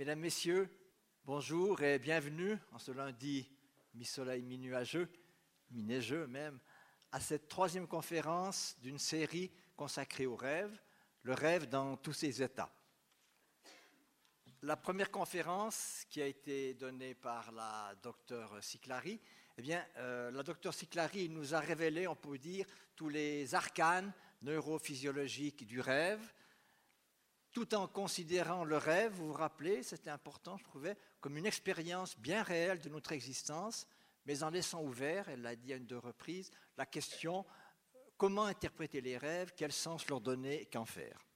Mesdames, Messieurs, bonjour et bienvenue en ce lundi mi-soleil, mi-nuageux, mi-neigeux même, à cette troisième conférence d'une série consacrée au rêve, le rêve dans tous ses états. La première conférence qui a été donnée par la docteure Ciclari, eh bien, euh, la docteure Ciclari nous a révélé, on peut dire, tous les arcanes neurophysiologiques du rêve, tout en considérant le rêve, vous vous rappelez, c'était important, je trouvais, comme une expérience bien réelle de notre existence, mais en laissant ouvert, elle l'a dit à une deux reprises, la question comment interpréter les rêves, quel sens leur donner, qu'en faire.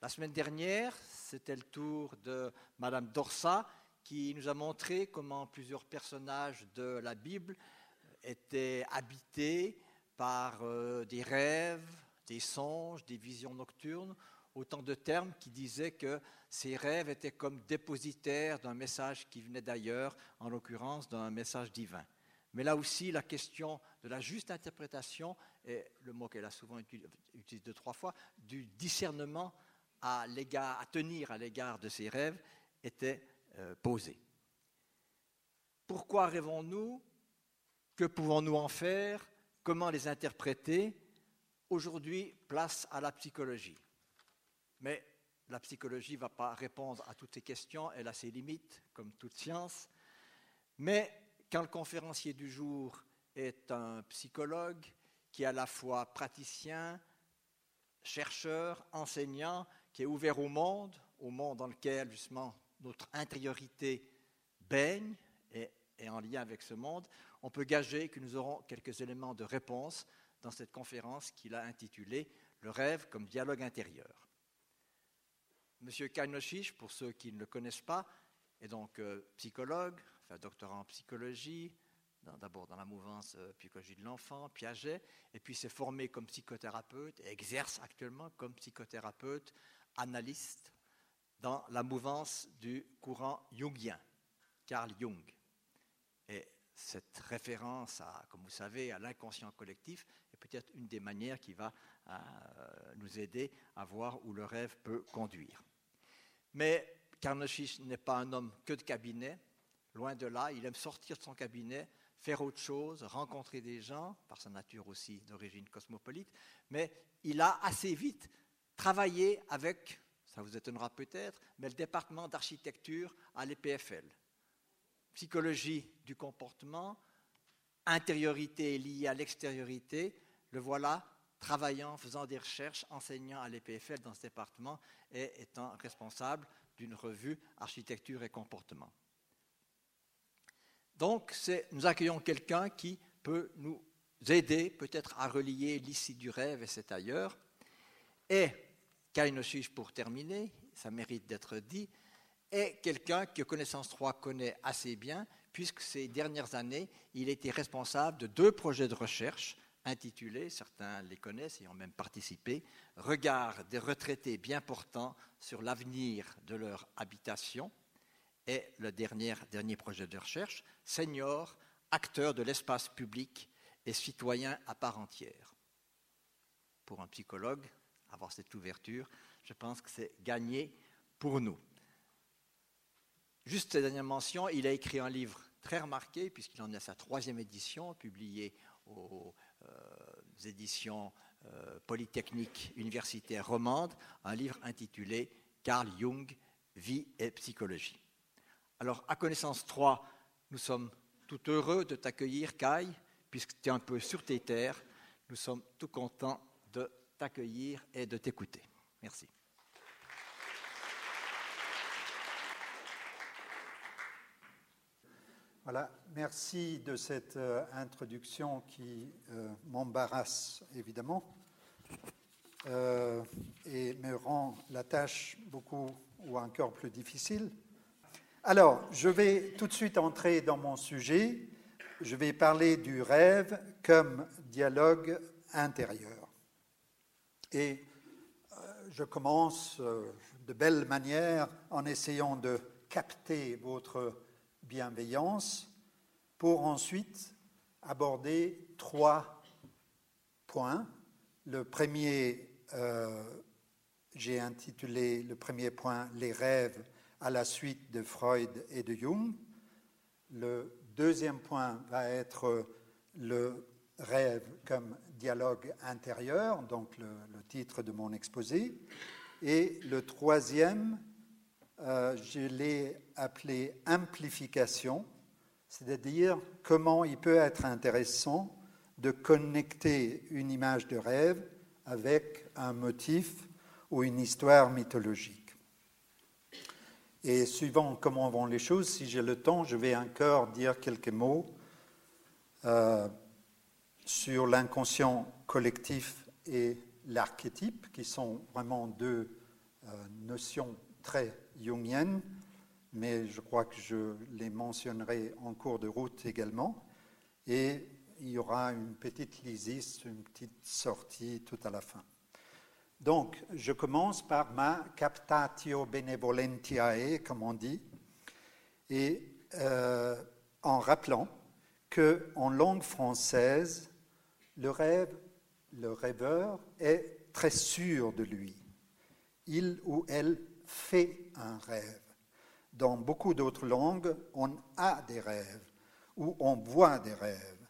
La semaine dernière, c'était le tour de Madame Dorsa qui nous a montré comment plusieurs personnages de la Bible étaient habités par euh, des rêves, des songes, des visions nocturnes, autant de termes qui disaient que ces rêves étaient comme dépositaires d'un message qui venait d'ailleurs, en l'occurrence d'un message divin. Mais là aussi, la question de la juste interprétation, et le mot qu'elle a souvent utilisé deux, trois fois, du discernement à, tenir à l'égard de ces rêves, était euh, posée. Pourquoi rêvons-nous? Que pouvons-nous en faire? Comment les interpréter? Aujourd'hui, place à la psychologie. Mais la psychologie ne va pas répondre à toutes ces questions, elle a ses limites, comme toute science. Mais quand le conférencier du jour est un psychologue qui est à la fois praticien, chercheur, enseignant, qui est ouvert au monde, au monde dans lequel justement notre intériorité baigne et est en lien avec ce monde, on peut gager que nous aurons quelques éléments de réponse dans cette conférence qu'il a intitulée Le rêve comme dialogue intérieur. Monsieur Kainoshish, pour ceux qui ne le connaissent pas, est donc euh, psychologue, un doctorat en psychologie, d'abord dans la mouvance euh, psychologie de l'enfant, Piaget, et puis s'est formé comme psychothérapeute et exerce actuellement comme psychothérapeute, analyste dans la mouvance du courant jungien, Carl Jung. Et cette référence, à, comme vous savez, à l'inconscient collectif est peut-être une des manières qui va euh, nous aider à voir où le rêve peut conduire. Mais Carnochy n'est pas un homme que de cabinet, loin de là, il aime sortir de son cabinet, faire autre chose, rencontrer des gens, par sa nature aussi d'origine cosmopolite, mais il a assez vite travaillé avec, ça vous étonnera peut-être, mais le département d'architecture à l'EPFL. Psychologie du comportement, intériorité liée à l'extériorité, le voilà travaillant, faisant des recherches, enseignant à l'EPFL dans ce département et étant responsable d'une revue Architecture et Comportement. Donc, nous accueillons quelqu'un qui peut nous aider peut-être à relier l'ici du rêve et cet ailleurs. Et Kainoshich, pour terminer, ça mérite d'être dit, est quelqu'un que Connaissance 3 connaît assez bien, puisque ces dernières années, il été responsable de deux projets de recherche intitulé, certains les connaissent et ont même participé, Regard des retraités bien portants sur l'avenir de leur habitation, et le dernier, dernier projet de recherche, Senior, acteur de l'espace public et citoyen à part entière. Pour un psychologue, avoir cette ouverture, je pense que c'est gagné pour nous. Juste cette dernière mention, il a écrit un livre très remarqué, puisqu'il en est à sa troisième édition, publié euh, éditions euh, polytechniques universitaires romandes, un livre intitulé Carl Jung, Vie et psychologie. Alors, à connaissance 3, nous sommes tout heureux de t'accueillir, Kai, puisque tu es un peu sur tes terres. Nous sommes tout contents de t'accueillir et de t'écouter. Merci. Voilà, merci de cette euh, introduction qui euh, m'embarrasse évidemment euh, et me rend la tâche beaucoup ou encore plus difficile. Alors, je vais tout de suite entrer dans mon sujet. Je vais parler du rêve comme dialogue intérieur. Et je commence de belle manière en essayant de capter votre bienveillance pour ensuite aborder trois points. Le premier, euh, j'ai intitulé le premier point Les rêves à la suite de Freud et de Jung. Le deuxième point va être le rêve comme dialogue intérieur, donc le, titre de mon exposé. Et le troisième, euh, je l'ai appelé amplification, c'est-à-dire comment il peut être intéressant de connecter une image de rêve avec un motif ou une histoire mythologique. Et suivant comment vont les choses, si j'ai le temps, je vais encore dire quelques mots euh, sur l'inconscient collectif et l'archétype, qui sont vraiment deux euh, notions très jungiennes, mais je crois que je les mentionnerai en cours de route également. Et il y aura une petite lysiste, une petite sortie tout à la fin. Donc, je commence par ma captatio benevolentiae, comme on dit, et euh, en rappelant que en langue française, le rêveur est très sûr de lui. Il ou elle fait un rêve. Dans beaucoup d'autres langues, on a des rêves ou on voit des rêves.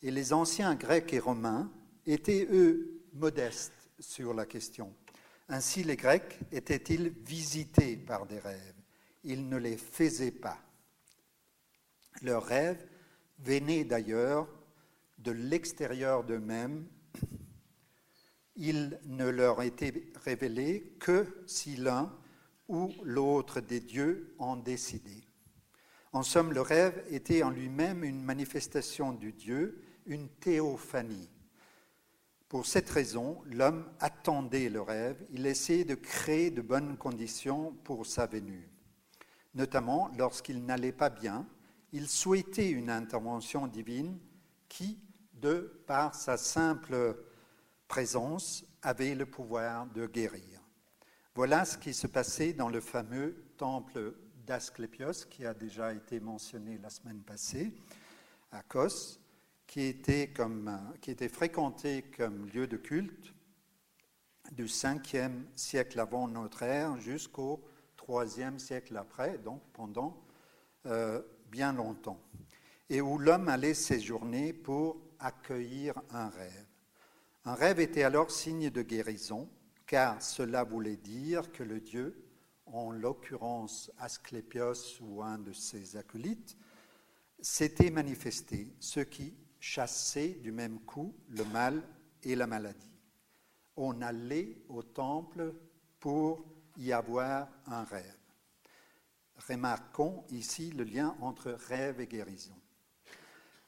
Et les anciens Grecs et Romains étaient, eux, modestes sur la question. Ainsi, les Grecs étaient-ils visités par des rêves? Ils ne les faisaient pas. Leurs rêves venaient d'ailleurs de l'extérieur d'eux-mêmes. Ils ne leur étaient révélés que si l'un ou l'autre des dieux en décidait. En somme, le rêve était en lui-même une manifestation du Dieu, une théophanie. Pour cette raison, l'homme attendait le rêve, il essayait de créer de bonnes conditions pour sa venue. Notamment, lorsqu'il n'allait pas bien, il souhaitait une intervention divine qui, de par sa simple présence, avait le pouvoir de guérir. Voilà ce qui se passait dans le fameux temple d'Asclépios, qui a déjà été mentionné la semaine passée, à Kos, qui était, comme, qui était fréquenté comme lieu de culte du 5e siècle avant notre ère jusqu'au 3e siècle après, donc pendant euh, bien longtemps, et où l'homme allait séjourner pour accueillir un rêve. Un rêve était alors signe de guérison, car cela voulait dire que le Dieu, en l'occurrence Asclépios ou un de ses acolytes, s'était manifesté, ce qui chassait du même coup le mal et la maladie. On allait au temple pour y avoir un rêve. Remarquons ici le lien entre rêve et guérison.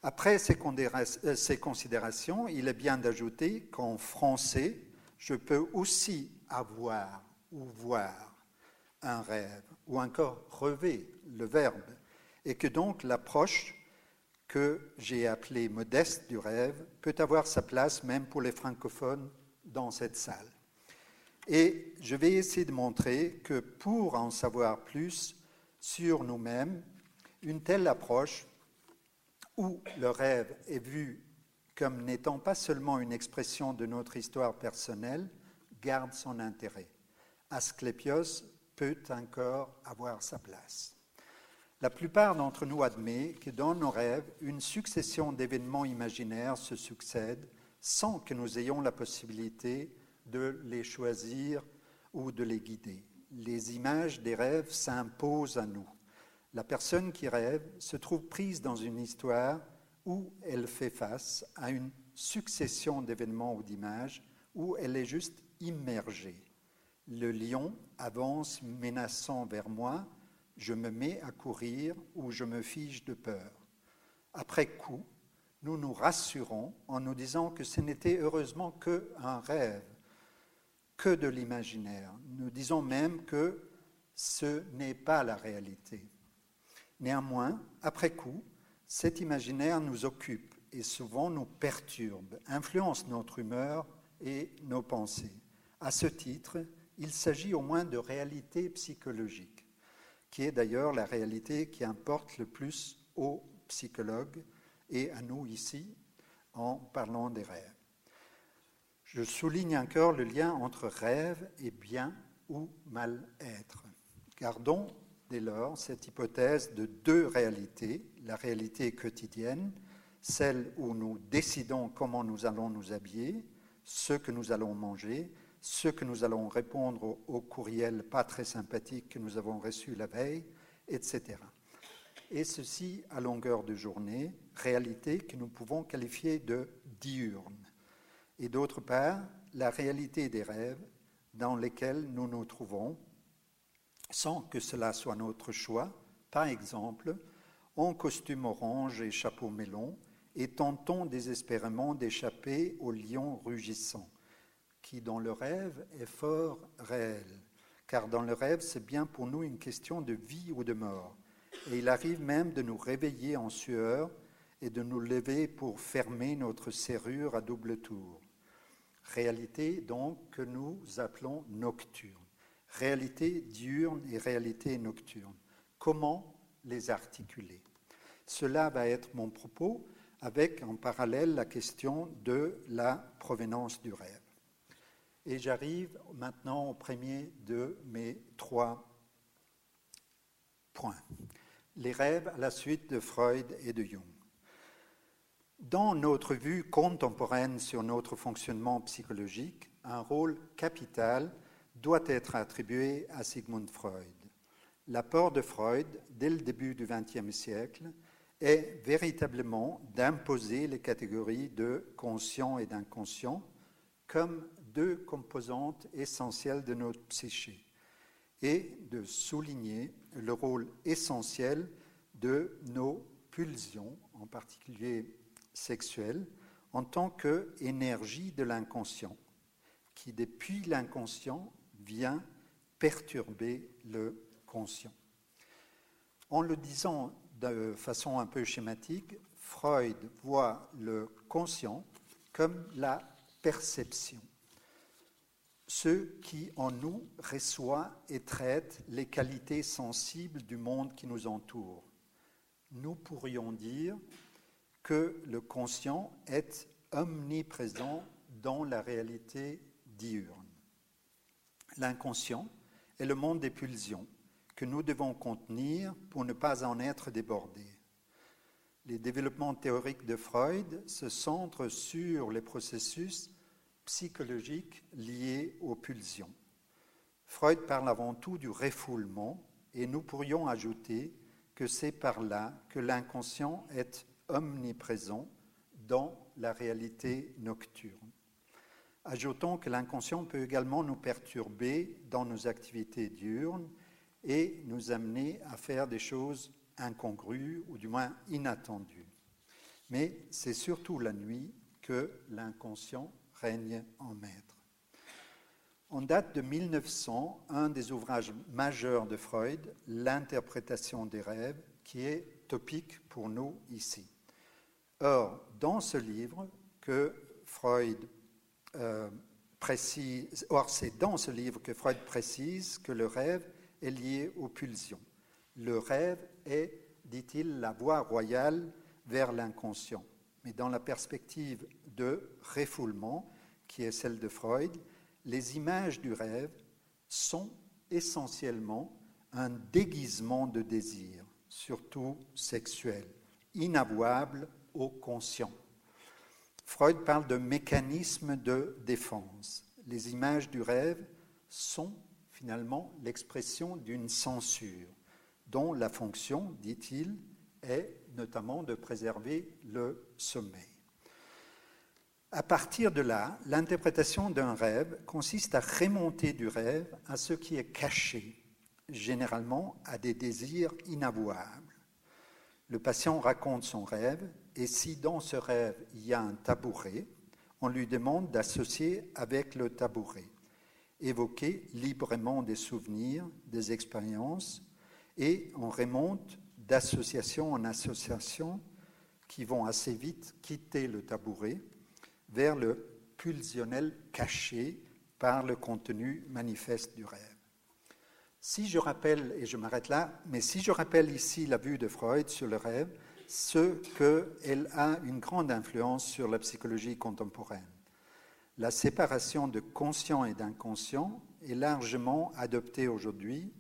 Après euh, ces considérations, il est bien d'ajouter qu'en français, je peux aussi avoir ou voir un rêve, ou encore rêver, le verbe, et que donc l'approche que j'ai appelée modeste du rêve peut avoir sa place même pour les francophones dans cette salle. Et je vais essayer de montrer que pour en savoir plus sur nous-mêmes, une telle approche où le rêve est vu comme n'étant pas seulement une expression de notre histoire personnelle, garde son intérêt. Asclépios peut encore avoir sa place. La plupart d'entre nous admet que dans nos rêves, une succession d'événements imaginaires se succèdent sans que nous ayons la possibilité de les choisir ou de les guider. Les images des rêves s'imposent à nous. La personne qui rêve se trouve prise dans une histoire où elle fait face à une succession d'événements ou d'images où elle est juste immergée. Le lion avance menaçant vers moi, je me mets à courir ou je me fige de peur. Après coup, nous nous rassurons en nous disant que ce n'était heureusement qu'un rêve, que de l'imaginaire. Nous disons même que ce n'est pas la réalité. Néanmoins, après coup, cet imaginaire nous occupe et souvent nous perturbe, influence notre humeur et nos pensées. À ce titre, il s'agit au moins de réalité psychologique, qui est d'ailleurs la réalité qui importe le plus aux psychologues et à nous ici en parlant des rêves. Je souligne encore le lien entre rêve et bien ou mal-être. Gardons dès lors cette hypothèse de deux réalités, la réalité quotidienne, celle où nous décidons comment nous allons nous habiller, ce que nous allons manger, ce que nous allons répondre au, courriel pas très sympathique que nous avons reçu la veille, etc. Et ceci à longueur de journée, réalité que nous pouvons qualifier de diurne. Et d'autre part, la réalité des rêves dans lesquels nous nous trouvons, sans que cela soit notre choix, par exemple, en costume orange et chapeau melon, et tentons désespérément d'échapper au lion rugissant, qui dans le rêve est fort réel, car dans le rêve c'est bien pour nous une question de vie ou de mort, et il arrive même de nous réveiller en sueur et de nous lever pour fermer notre serrure à double tour. Réalité donc que nous appelons nocturne. Réalité diurne et réalité nocturne. Comment les articuler? Cela va être mon propos avec en parallèle la question de la provenance du rêve. Et j'arrive maintenant au premier de mes trois points. Les rêves à la suite de Freud et de Jung. Dans notre vue contemporaine sur notre fonctionnement psychologique, un rôle capital doit être attribué à Sigmund Freud. L'apport de Freud, dès le début du XXe siècle, est véritablement d'imposer les catégories de conscient et d'inconscient comme deux composantes essentielles de notre psyché et de souligner le rôle essentiel de nos pulsions, en particulier sexuelle en tant qu'énergie de l'inconscient, qui depuis l'inconscient vient perturber le conscient. En le disant de façon un peu schématique, Freud voit le conscient comme la perception, ce qui en nous reçoit et traite les qualités sensibles du monde qui nous entoure. Nous pourrions dire que le conscient est omniprésent dans la réalité diurne. L'inconscient est le monde des pulsions que nous devons contenir pour ne pas en être débordés. Les développements théoriques de Freud se centrent sur les processus psychologiques liés aux pulsions. Freud parle avant tout du refoulement et nous pourrions ajouter que c'est par là que l'inconscient est omniprésent dans la réalité nocturne. Ajoutons que l'inconscient peut également nous perturber dans nos activités diurnes et nous amener à faire des choses incongrues ou du moins inattendues. Mais c'est surtout la nuit que l'inconscient règne en maître. En date de 1900, un des ouvrages majeurs de Freud, L'interprétation des rêves, qui est topique pour nous ici. Or, dans ce livre que Freud euh, précise, or c'est dans ce livre que Freud précise que le rêve est lié aux pulsions. Le rêve est, dit-il, la voie royale vers l'inconscient. Mais dans la perspective de refoulement, qui est celle de Freud, les images du rêve sont essentiellement un déguisement de désir, surtout sexuel, inavouable au conscient. Freud parle de mécanisme de défense. Les images du rêve sont finalement l'expression d'une censure dont la fonction, dit-il, est notamment de préserver le sommeil. À partir de là, l'interprétation d'un rêve consiste à remonter du rêve à ce qui est caché, généralement à des désirs inavouables. Le patient raconte son rêve et si dans ce rêve il y a un tabouret, on lui demande d'associer avec le tabouret, évoquer librement des souvenirs, des expériences et on remonte d'association en association qui vont assez vite quitter le tabouret vers le pulsionnel caché par le contenu manifeste du rêve. Si je rappelle, et je m'arrête là, mais si je rappelle ici la vue de Freud sur le rêve, ce qu'elle a une grande influence sur la psychologie contemporaine. La séparation de conscient et d'inconscient est largement adoptée aujourd'hui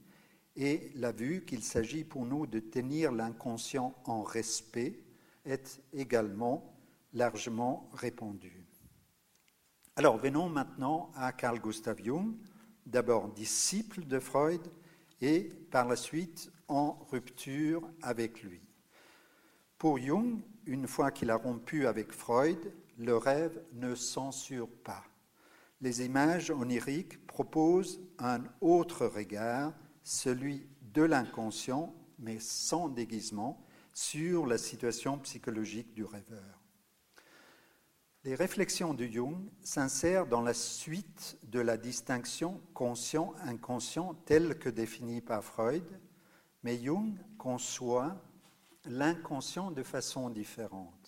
et la vue qu'il s'agit pour nous de tenir l'inconscient en respect est également largement répandue. Alors venons maintenant à Carl Gustav Jung, d'abord disciple de Freud et par la suite en rupture avec lui. Pour Jung, une fois qu'il a rompu avec Freud, le rêve ne censure pas. Les images oniriques proposent un autre regard, celui de l'inconscient, mais sans déguisement, sur la situation psychologique du rêveur. Les réflexions de Jung s'insèrent dans la suite de la distinction conscient-inconscient telle que définie par Freud, mais Jung conçoit l'inconscient de façon différente,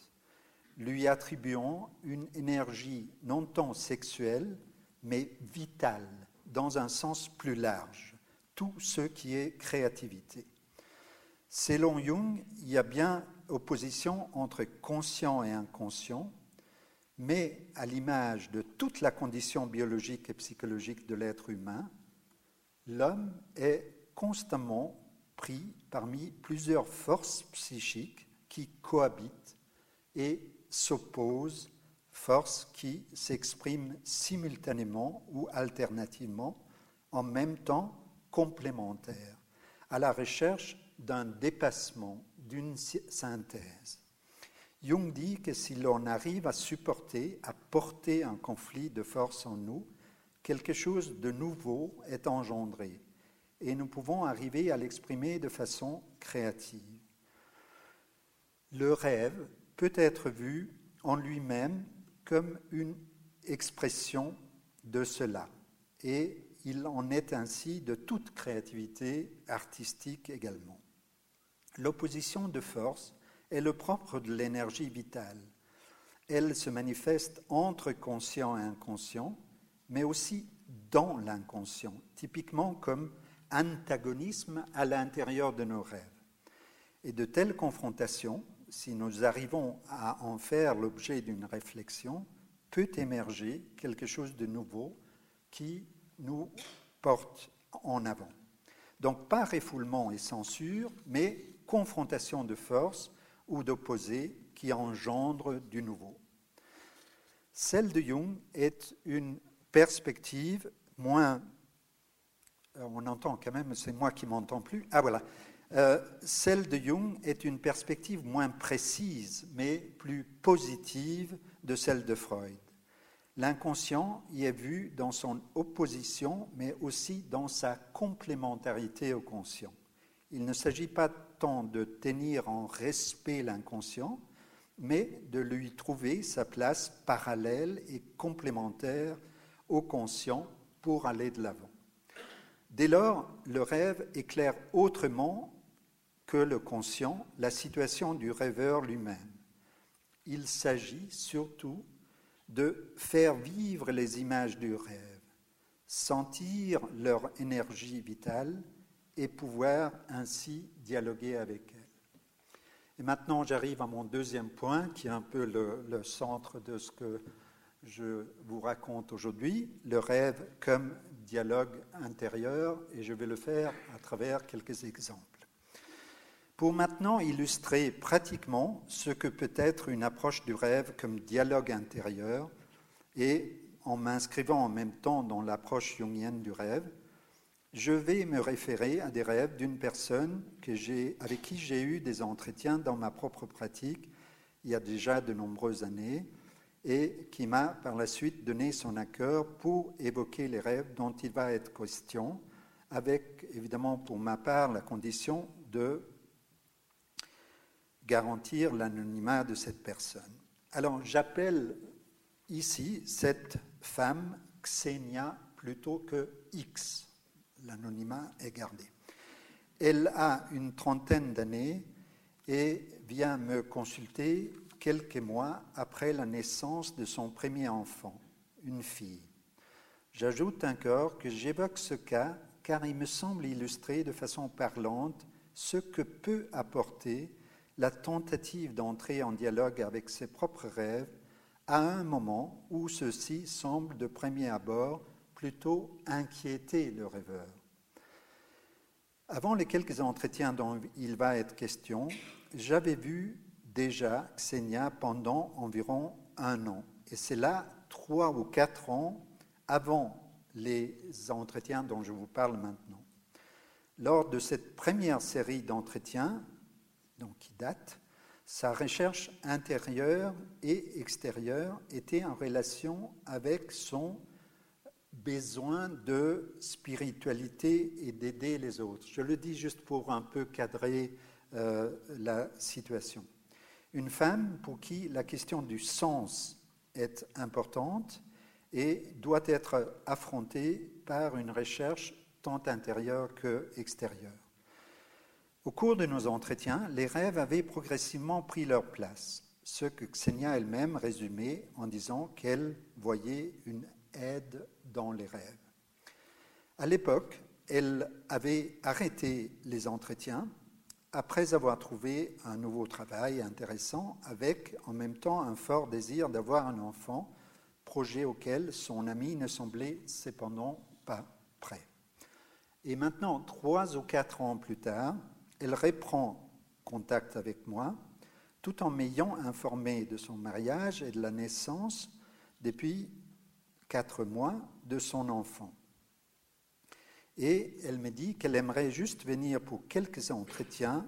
lui attribuant une énergie non tant sexuelle, mais vitale, dans un sens plus large, tout ce qui est créativité. Selon Jung, il y a bien opposition entre conscient et inconscient, mais à l'image de toute la condition biologique et psychologique de l'être humain, l'homme est constamment pris parmi plusieurs forces psychiques qui cohabitent et s'opposent, forces qui s'expriment simultanément ou alternativement, en même temps complémentaires, à la recherche d'un dépassement, d'une synthèse. Jung dit que si l'on arrive à supporter, à porter un conflit de force en nous, quelque chose de nouveau est engendré et nous pouvons arriver à l'exprimer de façon créative. Le rêve peut être vu en lui-même comme une expression de cela et il en est ainsi de toute créativité artistique également. L'opposition de force est le propre de l'énergie vitale. Elle se manifeste entre conscient et inconscient, mais aussi dans l'inconscient, typiquement comme antagonisme à l'intérieur de nos rêves. Et de telles confrontations, si nous arrivons à en faire l'objet d'une réflexion, peut émerger quelque chose de nouveau qui nous porte en avant. Donc pas refoulement et censure, mais confrontation de force ou d'opposés qui engendrent du nouveau. Celle de Jung est une perspective moins... Euh, on entend quand même, c'est moi qui m'entends plus. Ah voilà. Euh, celle de Jung est une perspective moins précise, mais plus positive de celle de Freud. L'inconscient y est vu dans son opposition, mais aussi dans sa complémentarité au conscient. Il ne s'agit pas tant de tenir en respect l'inconscient, mais de lui trouver sa place parallèle et complémentaire au conscient pour aller de l'avant. Dès lors, le rêve éclaire autrement que le conscient la situation du rêveur lui-même. Il s'agit surtout de faire vivre les images du rêve, sentir leur énergie vitale et pouvoir ainsi dialoguer avec elle. Et maintenant, j'arrive à mon deuxième point, qui est un peu le, centre de ce que je vous raconte aujourd'hui, le rêve comme dialogue intérieur, et je vais le faire à travers quelques exemples. Pour maintenant illustrer pratiquement ce que peut être une approche du rêve comme dialogue intérieur, et en m'inscrivant en même temps dans l'approche jungienne du rêve, je vais me référer à des rêves d'une personne avec qui j'ai eu des entretiens dans ma propre pratique il y a déjà de nombreuses années et qui m'a par la suite donné son accord pour évoquer les rêves dont il va être question, avec évidemment pour ma part la condition de garantir l'anonymat de cette personne. Alors j'appelle ici cette femme Xenia plutôt que X l'anonymat est gardé. Elle a une trentaine d'années et vient me consulter quelques mois après la naissance de son premier enfant, une fille. J'ajoute encore que j'évoque ce cas car il me semble illustrer de façon parlante ce que peut apporter la tentative d'entrer en dialogue avec ses propres rêves à un moment où ceux-ci semblent de premier abord plutôt inquiéter le rêveur. Avant les quelques entretiens dont il va être question, j'avais vu déjà Xenia pendant environ un an. Et c'est là trois ou quatre ans avant les entretiens dont je vous parle maintenant. Lors de cette première série d'entretiens, donc qui date, sa recherche intérieure et extérieure était en relation avec son besoin de spiritualité et d'aider les autres. Je le dis juste pour un peu cadrer euh, la situation. Une femme pour qui la question du sens est importante et doit être affrontée par une recherche tant intérieure que extérieure. Au cours de nos entretiens, les rêves avaient progressivement pris leur place, ce que Xenia elle-même résumait en disant qu'elle voyait une aide dans les rêves. À l'époque, elle avait arrêté les entretiens après avoir trouvé un nouveau travail intéressant avec en même temps un fort désir d'avoir un enfant, projet auquel son ami ne semblait cependant pas prêt. Et maintenant, trois ou quatre ans plus tard, elle reprend contact avec moi, tout en m'ayant informé de son mariage et de la naissance depuis quatre mois de son enfant. Et elle me dit qu'elle aimerait juste venir pour quelques entretiens,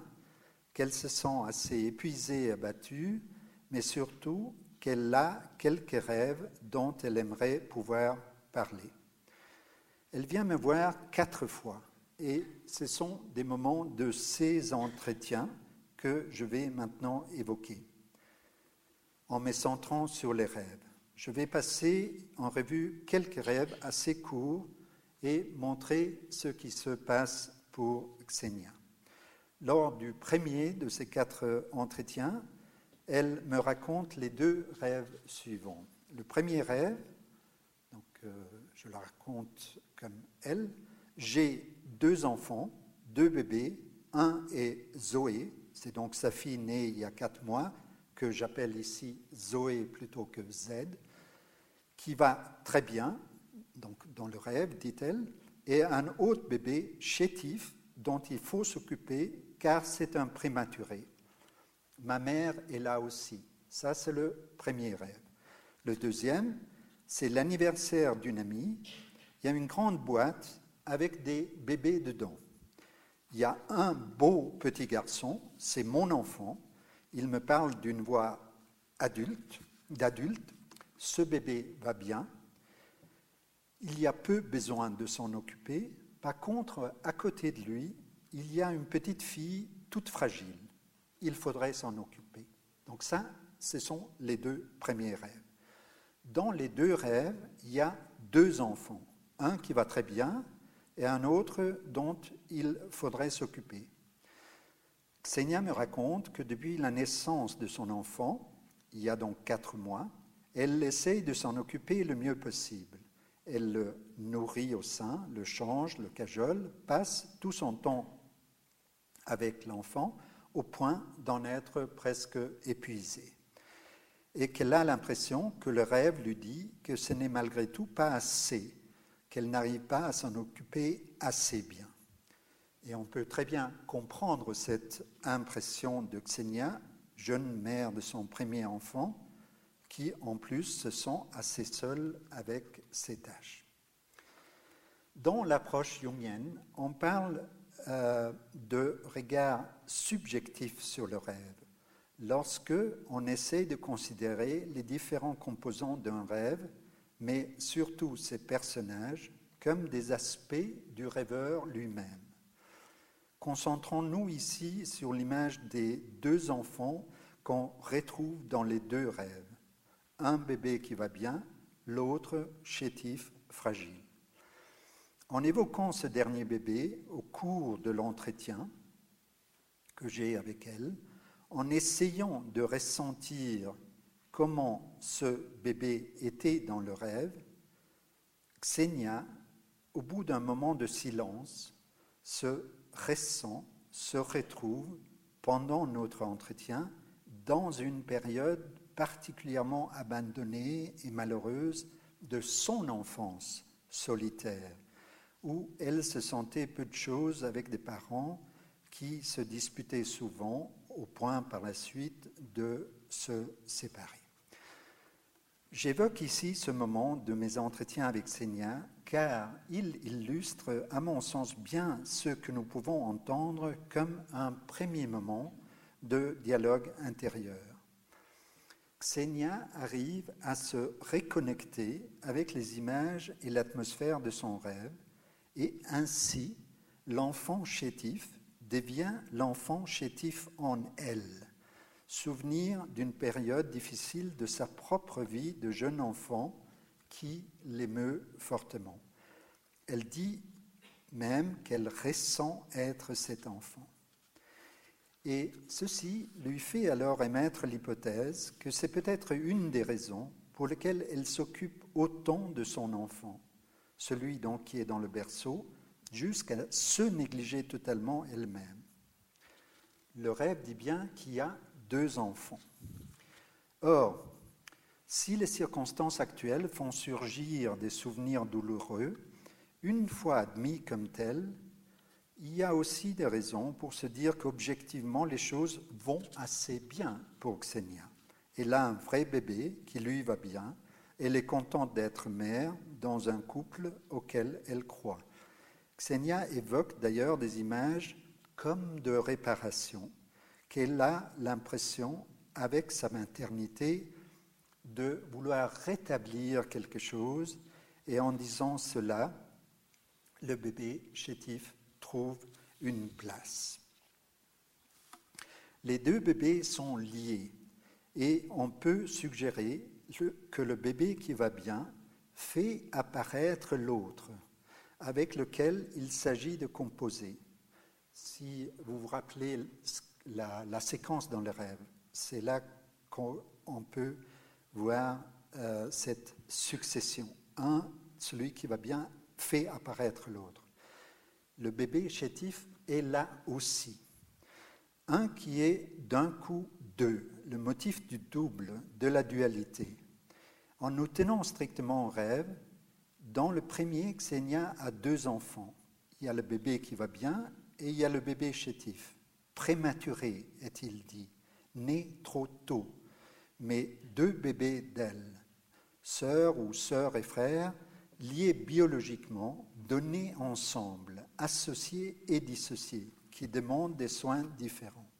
qu'elle se sent assez épuisée et abattue, mais surtout qu'elle a quelques rêves dont elle aimerait pouvoir parler. Elle vient me voir quatre fois et ce sont des moments de ces entretiens que je vais maintenant évoquer en me centrant sur les rêves. Je vais passer en revue quelques rêves assez courts et montrer ce qui se passe pour Xenia. Lors du premier de ces quatre entretiens, elle me raconte les deux rêves suivants. Le premier rêve, donc euh, je la raconte comme elle, j'ai deux enfants, deux bébés. Un est Zoé, c'est donc sa fille née il y a quatre mois, que j'appelle ici Zoé plutôt que Z, qui va très bien, donc dans le rêve, dit-elle, et un autre bébé chétif dont il faut s'occuper car c'est un prématuré. Ma mère est là aussi. Ça, c'est le premier rêve. Le deuxième, c'est l'anniversaire d'une amie. Il y a une grande boîte avec des bébés dedans. Il y a un beau petit garçon, c'est mon enfant. Il me parle d'une voix adulte, d'adulte. Ce bébé va bien. Il y a peu besoin de s'en occuper. Par contre, à côté de lui, il y a une petite fille toute fragile. Il faudrait s'en occuper. Donc ça, ce sont les deux premiers rêves. Dans les deux rêves, il y a deux enfants. Un qui va très bien et un autre dont il faudrait s'occuper. Xenia me raconte que depuis la naissance de son enfant, il y a donc quatre mois, elle essaye de s'en occuper le mieux possible. Elle le nourrit au sein, le change, le cajole, passe tout son temps avec l'enfant au point d'en être presque épuisée. Et qu'elle a l'impression que le rêve lui dit que ce n'est malgré tout pas assez qu'elle n'arrive pas à s'en occuper assez bien. Et on peut très bien comprendre cette impression de Xenia, jeune mère de son premier enfant, qui en plus se sent assez seule avec ses tâches. Dans l'approche jungienne, on parle euh, de regard subjectif sur le rêve, lorsque on essaie de considérer les différents composants d'un rêve mais surtout ses personnages, comme des aspects du rêveur lui-même. Concentrons-nous ici sur l'image des deux enfants qu'on retrouve dans les deux rêves. Un bébé qui va bien, l'autre chétif, fragile. En évoquant ce dernier bébé au cours de l'entretien que j'ai avec elle, en essayant de ressentir comment ce bébé était dans le rêve, Xenia, au bout d'un moment de silence, se ressent, se retrouve pendant notre entretien dans une période particulièrement abandonnée et malheureuse de son enfance solitaire, où elle se sentait peu de choses avec des parents qui se disputaient souvent au point par la suite de se séparer. J'évoque ici ce moment de mes entretiens avec Sénia car il illustre, à mon sens, bien ce que nous pouvons entendre comme un premier moment de dialogue intérieur. Xenia arrive à se reconnecter avec les images et l'atmosphère de son rêve, et ainsi l'enfant chétif devient l'enfant chétif en elle, souvenir d'une période difficile de sa propre vie de jeune enfant qui l'émeut fortement. Elle dit même qu'elle ressent être cet enfant. Et ceci lui fait alors émettre l'hypothèse que c'est peut-être une des raisons pour lesquelles elle s'occupe autant de son enfant, celui donc qui est dans le berceau, jusqu'à se négliger totalement elle-même. Le rêve dit bien qu'il y a deux enfants. Or, si les circonstances actuelles font surgir des souvenirs douloureux, une fois admis comme tels, il y a aussi des raisons pour se dire qu'objectivement, les choses vont assez bien pour Xenia. Elle a un vrai bébé qui lui va bien. Elle est contente d'être mère dans un couple auquel elle croit. Xenia évoque d'ailleurs des images comme de réparation, qu'elle a l'impression, avec sa maternité, de vouloir rétablir quelque chose. Et en disant cela, le bébé chétif trouve une place. Les deux bébés sont liés et on peut suggérer que le bébé qui va bien fait apparaître l'autre avec lequel il s'agit de composer. Si vous vous rappelez la, séquence dans le rêve, c'est là qu'on peut voir euh, cette succession. Un, celui qui va bien, fait apparaître l'autre le bébé chétif est là aussi. Un qui est d'un coup deux, le motif du double, de la dualité. En nous tenant strictement au rêve, dans le premier, Xenia a deux enfants. Il y a le bébé qui va bien et il y a le bébé chétif. Prématuré, est-il dit, né trop tôt, mais deux bébés d'elle, sœur ou sœur et frère, liés biologiquement, donnés ensemble, associés et dissociés, qui demandent des soins différents.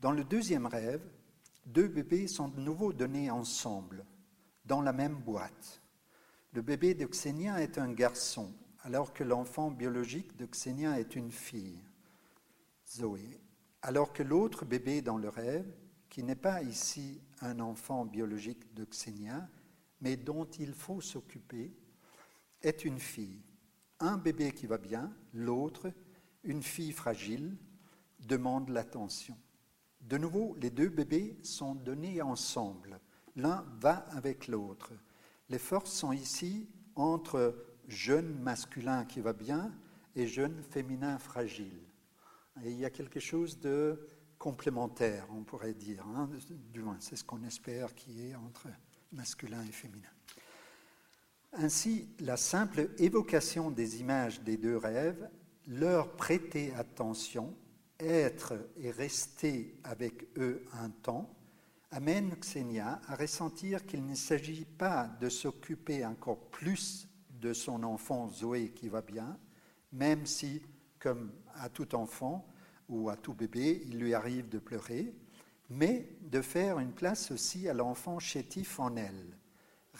Dans le deuxième rêve, deux bébés sont de nouveau donnés ensemble, dans la même boîte. Le bébé de Xenia est un garçon, alors que l'enfant biologique de Xenia est une fille, Zoé. Alors que l'autre bébé dans le rêve, qui n'est pas ici un enfant biologique de Xenia, mais dont il faut s'occuper, est une fille. Un bébé qui va bien, l'autre, une fille fragile, demande l'attention. De nouveau, les deux bébés sont donnés ensemble. L'un va avec l'autre. Les forces sont ici entre jeune masculin qui va bien et jeune féminin fragile. Et il y a quelque chose de complémentaire, on pourrait dire. Hein. du moins, c'est ce qu'on espère qui est entre masculin et féminin. Ainsi, la simple évocation des images des deux rêves, leur prêter attention, être et rester avec eux un temps, amène Xenia à ressentir qu'il ne s'agit pas de s'occuper encore plus de son enfant Zoé qui va bien, même si, comme à tout enfant ou à tout bébé, il lui arrive de pleurer, mais de faire une place aussi à l'enfant chétif en elle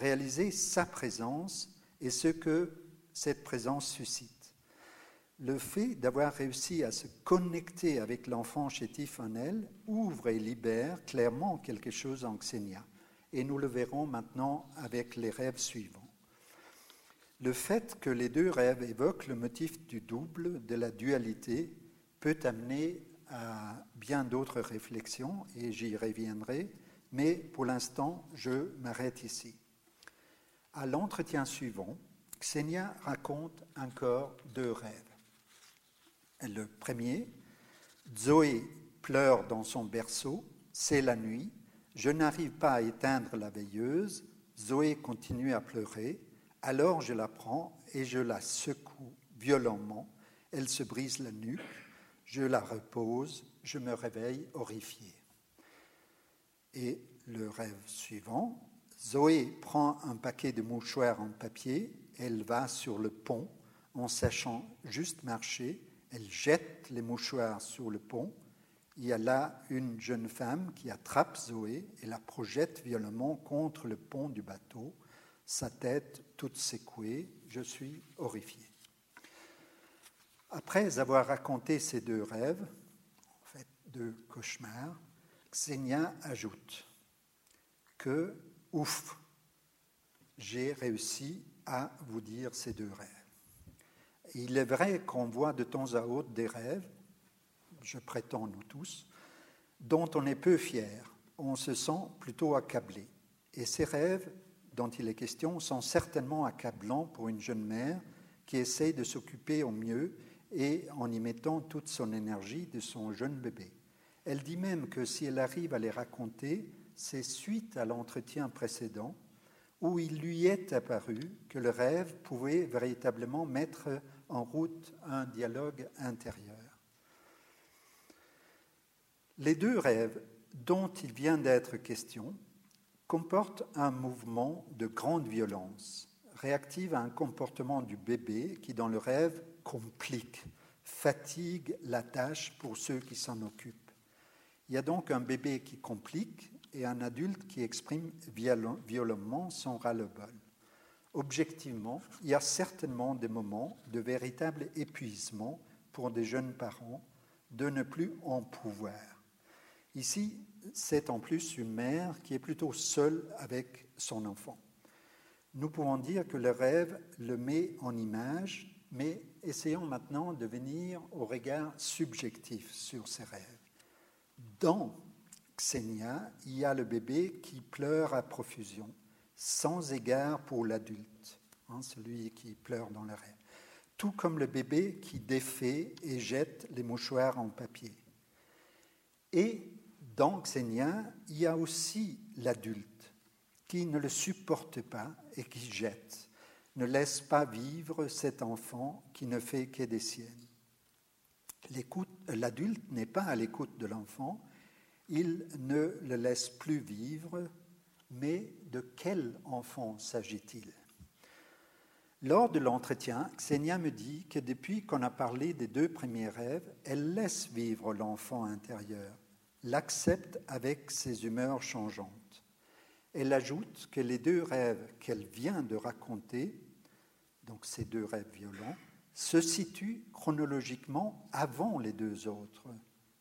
réaliser sa présence et ce que cette présence suscite. Le fait d'avoir réussi à se connecter avec l'enfant chétif en elle ouvre et libère clairement quelque chose en Xenia. Et nous le verrons maintenant avec les rêves suivants. Le fait que les deux rêves évoquent le motif du double, de la dualité, peut amener à bien d'autres réflexions, et j'y reviendrai, mais pour l'instant, je m'arrête ici. À l'entretien suivant, Xenia raconte encore deux rêves. Le premier, Zoé pleure dans son berceau, c'est la nuit, je n'arrive pas à éteindre la veilleuse, Zoé continue à pleurer, alors je la prends et je la secoue violemment. Elle se brise la nuque, je la repose, je me réveille horrifié. Et le rêve suivant, Zoé prend un paquet de mouchoirs en papier, elle va sur le pont. En sachant juste marcher, elle jette les mouchoirs sur le pont, il y a là une jeune femme qui attrape Zoé et la projette violemment contre le pont du bateau, sa tête toute secouée, je suis horrifié. Après avoir raconté ces deux rêves, en fait deux cauchemars, Xenia ajoute que, ouf, j'ai réussi à vous dire ces deux rêves. Il est vrai qu'on voit de temps à autre des rêves, je prétends nous tous, dont on est peu fier, on se sent plutôt accablé. Et ces rêves dont il est question sont certainement accablants pour une jeune mère qui essaye de s'occuper au mieux et en y mettant toute son énergie de son jeune bébé. Elle dit même que si elle arrive à les raconter, c'est suite à l'entretien précédent où il lui est apparu que le rêve pouvait véritablement mettre en route un dialogue intérieur. Les deux rêves dont il vient d'être question comportent un mouvement de grande violence, réactive à un comportement du bébé qui, dans le rêve, complique, fatigue la tâche pour ceux qui s'en occupent. Il y a donc un bébé qui complique et un adulte qui exprime violemment son ras-le-bol. Objectivement, il y a certainement des moments de véritable épuisement pour des jeunes parents de ne plus en pouvoir. Ici, c'est en plus une mère qui est plutôt seule avec son enfant. Nous pouvons dire que le rêve le met en image, mais essayons maintenant de venir au regard subjectif sur ces rêves. Dans Xenia, il y a le bébé qui pleure à profusion sans égard pour l'adulte, hein, celui qui pleure dans le rêve, tout comme le bébé qui défait et jette les mouchoirs en papier. Et dans Xenia, il y a aussi l'adulte qui ne le supporte pas et qui jette, ne laisse pas vivre cet enfant qui ne fait que des siennes. L'adulte n'est pas à l'écoute de l'enfant, il ne le laisse plus vivre, mais de quel enfant s'agit-il? Lors de l'entretien, Xenia me dit que depuis qu'on a parlé des deux premiers rêves, elle laisse vivre l'enfant intérieur, l'accepte avec ses humeurs changeantes. Elle ajoute que les deux rêves qu'elle vient de raconter, donc ces deux rêves violents, se situent chronologiquement avant les deux autres,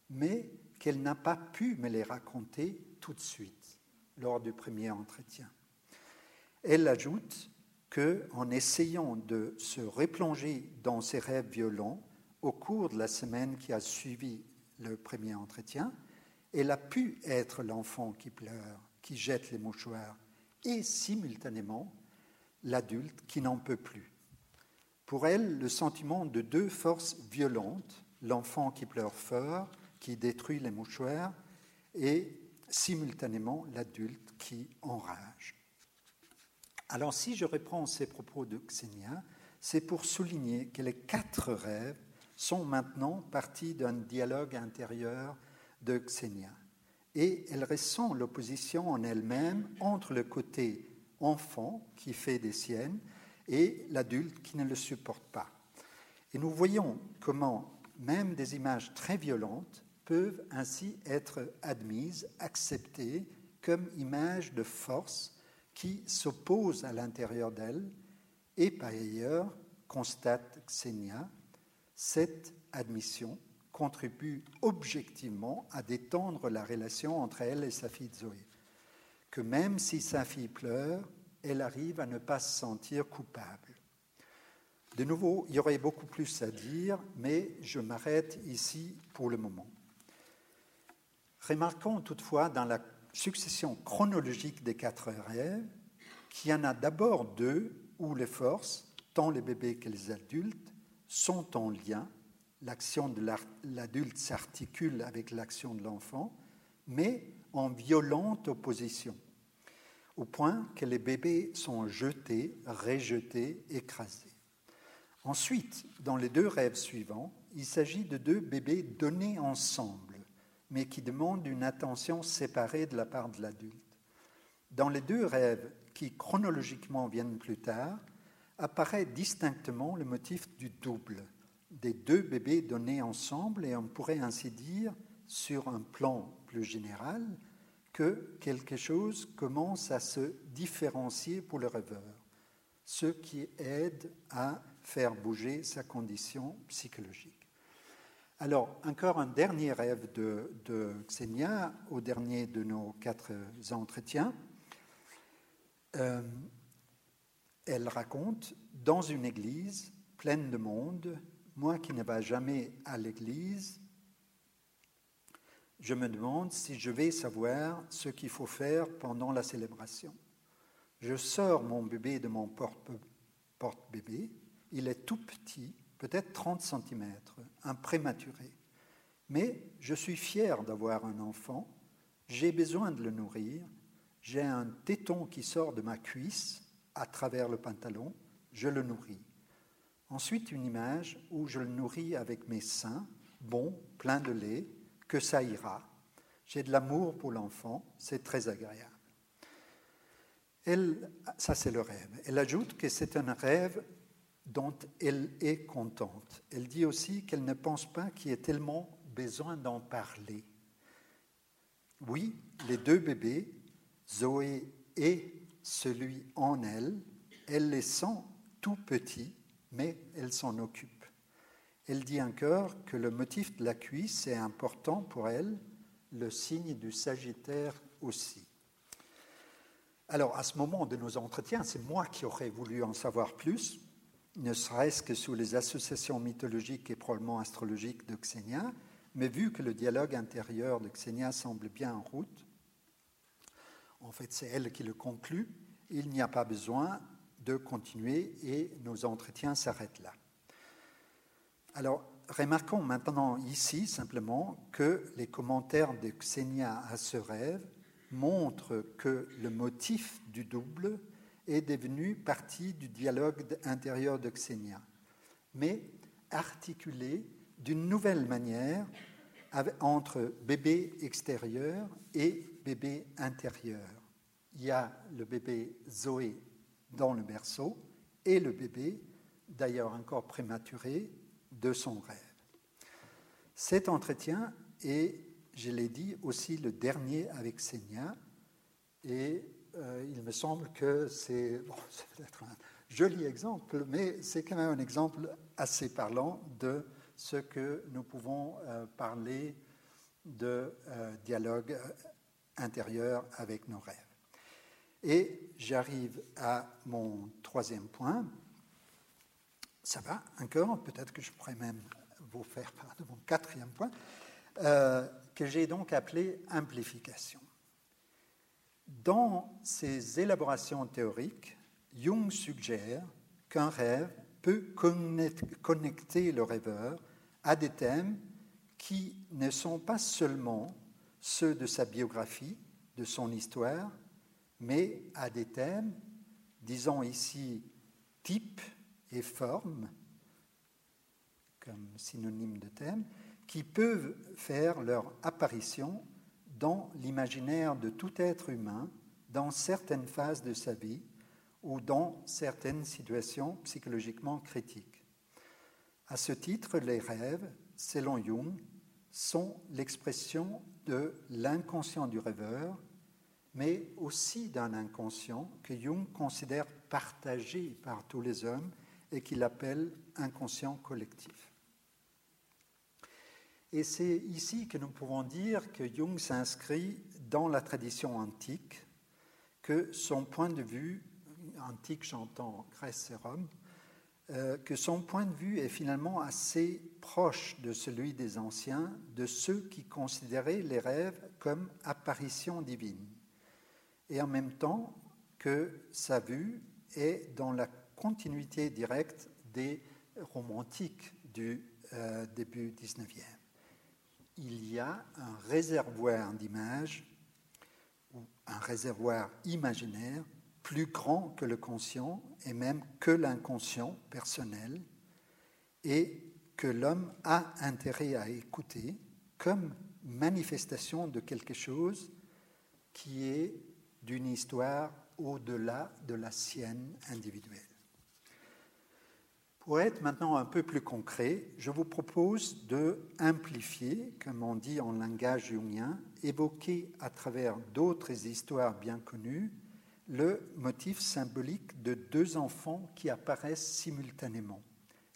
mais qu'elle n'a pas pu me les raconter tout de suite lors du premier entretien. Elle ajoute que, en essayant de se replonger dans ses rêves violents au cours de la semaine qui a suivi le premier entretien, elle a pu être l'enfant qui pleure, qui jette les mouchoirs, et simultanément l'adulte qui n'en peut plus. Pour elle, le sentiment de deux forces violentes, l'enfant qui pleure fort, qui détruit les mouchoirs, et simultanément l'adulte qui enrage. Alors si je reprends ces propos de Xenia, c'est pour souligner que les quatre rêves sont maintenant partis d'un dialogue intérieur de Xenia. Et elle ressent l'opposition en elle-même entre le côté enfant qui fait des siennes et l'adulte qui ne le supporte pas. Et nous voyons comment même des images très violentes peuvent ainsi être admises, acceptées comme images de force qui s'opposent à l'intérieur d'elle et par ailleurs, constate Xenia, cette admission contribue objectivement à détendre la relation entre elle et sa fille Zoé. Que même si sa fille pleure, elle arrive à ne pas se sentir coupable. De nouveau, il y aurait beaucoup plus à dire, mais je m'arrête ici pour le moment. Remarquons toutefois dans la succession chronologique des quatre rêves qu'il y en a d'abord deux où les forces, tant les bébés que les adultes, sont en lien. L'action de l'adulte s'articule avec l'action de l'enfant, mais en violente opposition, au point que les bébés sont jetés, rejetés, écrasés. Ensuite, dans les deux rêves suivants, il s'agit de deux bébés donnés ensemble, mais qui demandent une attention séparée de la part de l'adulte. Dans les deux rêves qui chronologiquement viennent plus tard, apparaît distinctement le motif du double, des deux bébés donnés ensemble, et on pourrait ainsi dire, sur un plan plus général, que quelque chose commence à se différencier pour le rêveur, ce qui aide à faire bouger sa condition psychologique. Alors, encore un dernier rêve de, Xenia, au dernier de nos quatre entretiens. Euh, elle raconte, dans une église pleine de monde, moi qui ne vais jamais à l'église, je me demande si je vais savoir ce qu'il faut faire pendant la célébration. Je sors mon bébé de mon porte-bébé. Il est tout petit, peut-être 30 cm, un prématuré. Mais je suis fier d'avoir un enfant. J'ai besoin de le nourrir. J'ai un téton qui sort de ma cuisse à travers le pantalon. Je le nourris. Ensuite, une image où je le nourris avec mes seins, bon, plein de lait, que ça ira. J'ai de l'amour pour l'enfant, c'est très agréable. Ça c'est le rêve. Elle ajoute que c'est un rêve dont elle est contente. Elle dit aussi qu'elle ne pense pas qu'il y ait tellement besoin d'en parler. Oui, les deux bébés, Zoé et celui en elle, elle les sent tout petits mais elle s'en occupe. Elle dit encore que le motif de la cuisse est important pour elle, le signe du Sagittaire aussi. Alors, à ce moment de nos entretiens, c'est moi qui aurais voulu en savoir plus, ne serait-ce que sous les associations mythologiques et probablement astrologiques de Xenia, mais vu que le dialogue intérieur de Xenia semble bien en route, en fait c'est elle qui le conclut, il n'y a pas besoin de continuer et nos entretiens s'arrêtent là. Alors, remarquons maintenant ici simplement que les commentaires de Xenia à ce rêve montrent que le motif du double est devenu partie du dialogue intérieur de Xenia, mais articulé d'une nouvelle manière entre bébé extérieur et bébé intérieur. Il y a le bébé Zoé dans le berceau et le bébé, d'ailleurs encore prématuré, de son rêve. Cet entretien est, je l'ai dit, aussi le dernier avec Senia et euh, il me semble que c'est peut-être un joli exemple, mais c'est quand même un exemple assez parlant de ce que nous pouvons euh, parler de euh, dialogue intérieur avec nos rêves. Et j'arrive à mon troisième point. Ça va encore, peut-être que je pourrais même vous faire part de mon quatrième point, euh, que j'ai donc appelé amplification. Dans ses élaborations théoriques, Jung suggère qu'un rêve peut connecter le rêveur à des thèmes qui ne sont pas seulement ceux de sa biographie, de son histoire, mais à des thèmes, disons ici type et forme, comme synonyme de thème, qui peuvent faire leur apparition dans l'imaginaire de tout être humain dans certaines phases de sa vie ou dans certaines situations psychologiquement critiques. À ce titre, les rêves, selon Jung, sont l'expression de l'inconscient du rêveur mais aussi d'un inconscient que Jung considère partagé par tous les hommes et qu'il appelle inconscient collectif. Et c'est ici que nous pouvons dire que Jung s'inscrit dans la tradition antique, que son point de vue, antique j'entends Grèce et Rome, euh, que son point de vue est finalement assez proche de celui des anciens, de ceux qui considéraient les rêves comme apparitions divines et en même temps que sa vue est dans la continuité directe des romantiques du euh, début 19e. Il y a un réservoir d'images, ou un réservoir imaginaire plus grand que le conscient et même que l'inconscient personnel, et que l'homme a intérêt à écouter comme manifestation de quelque chose qui est d'une histoire au-delà de la sienne individuelle. Pour être maintenant un peu plus concret, je vous propose de amplifier, comme on dit en langage jungien, évoquer à travers d'autres histoires bien connues le motif symbolique de deux enfants qui apparaissent simultanément,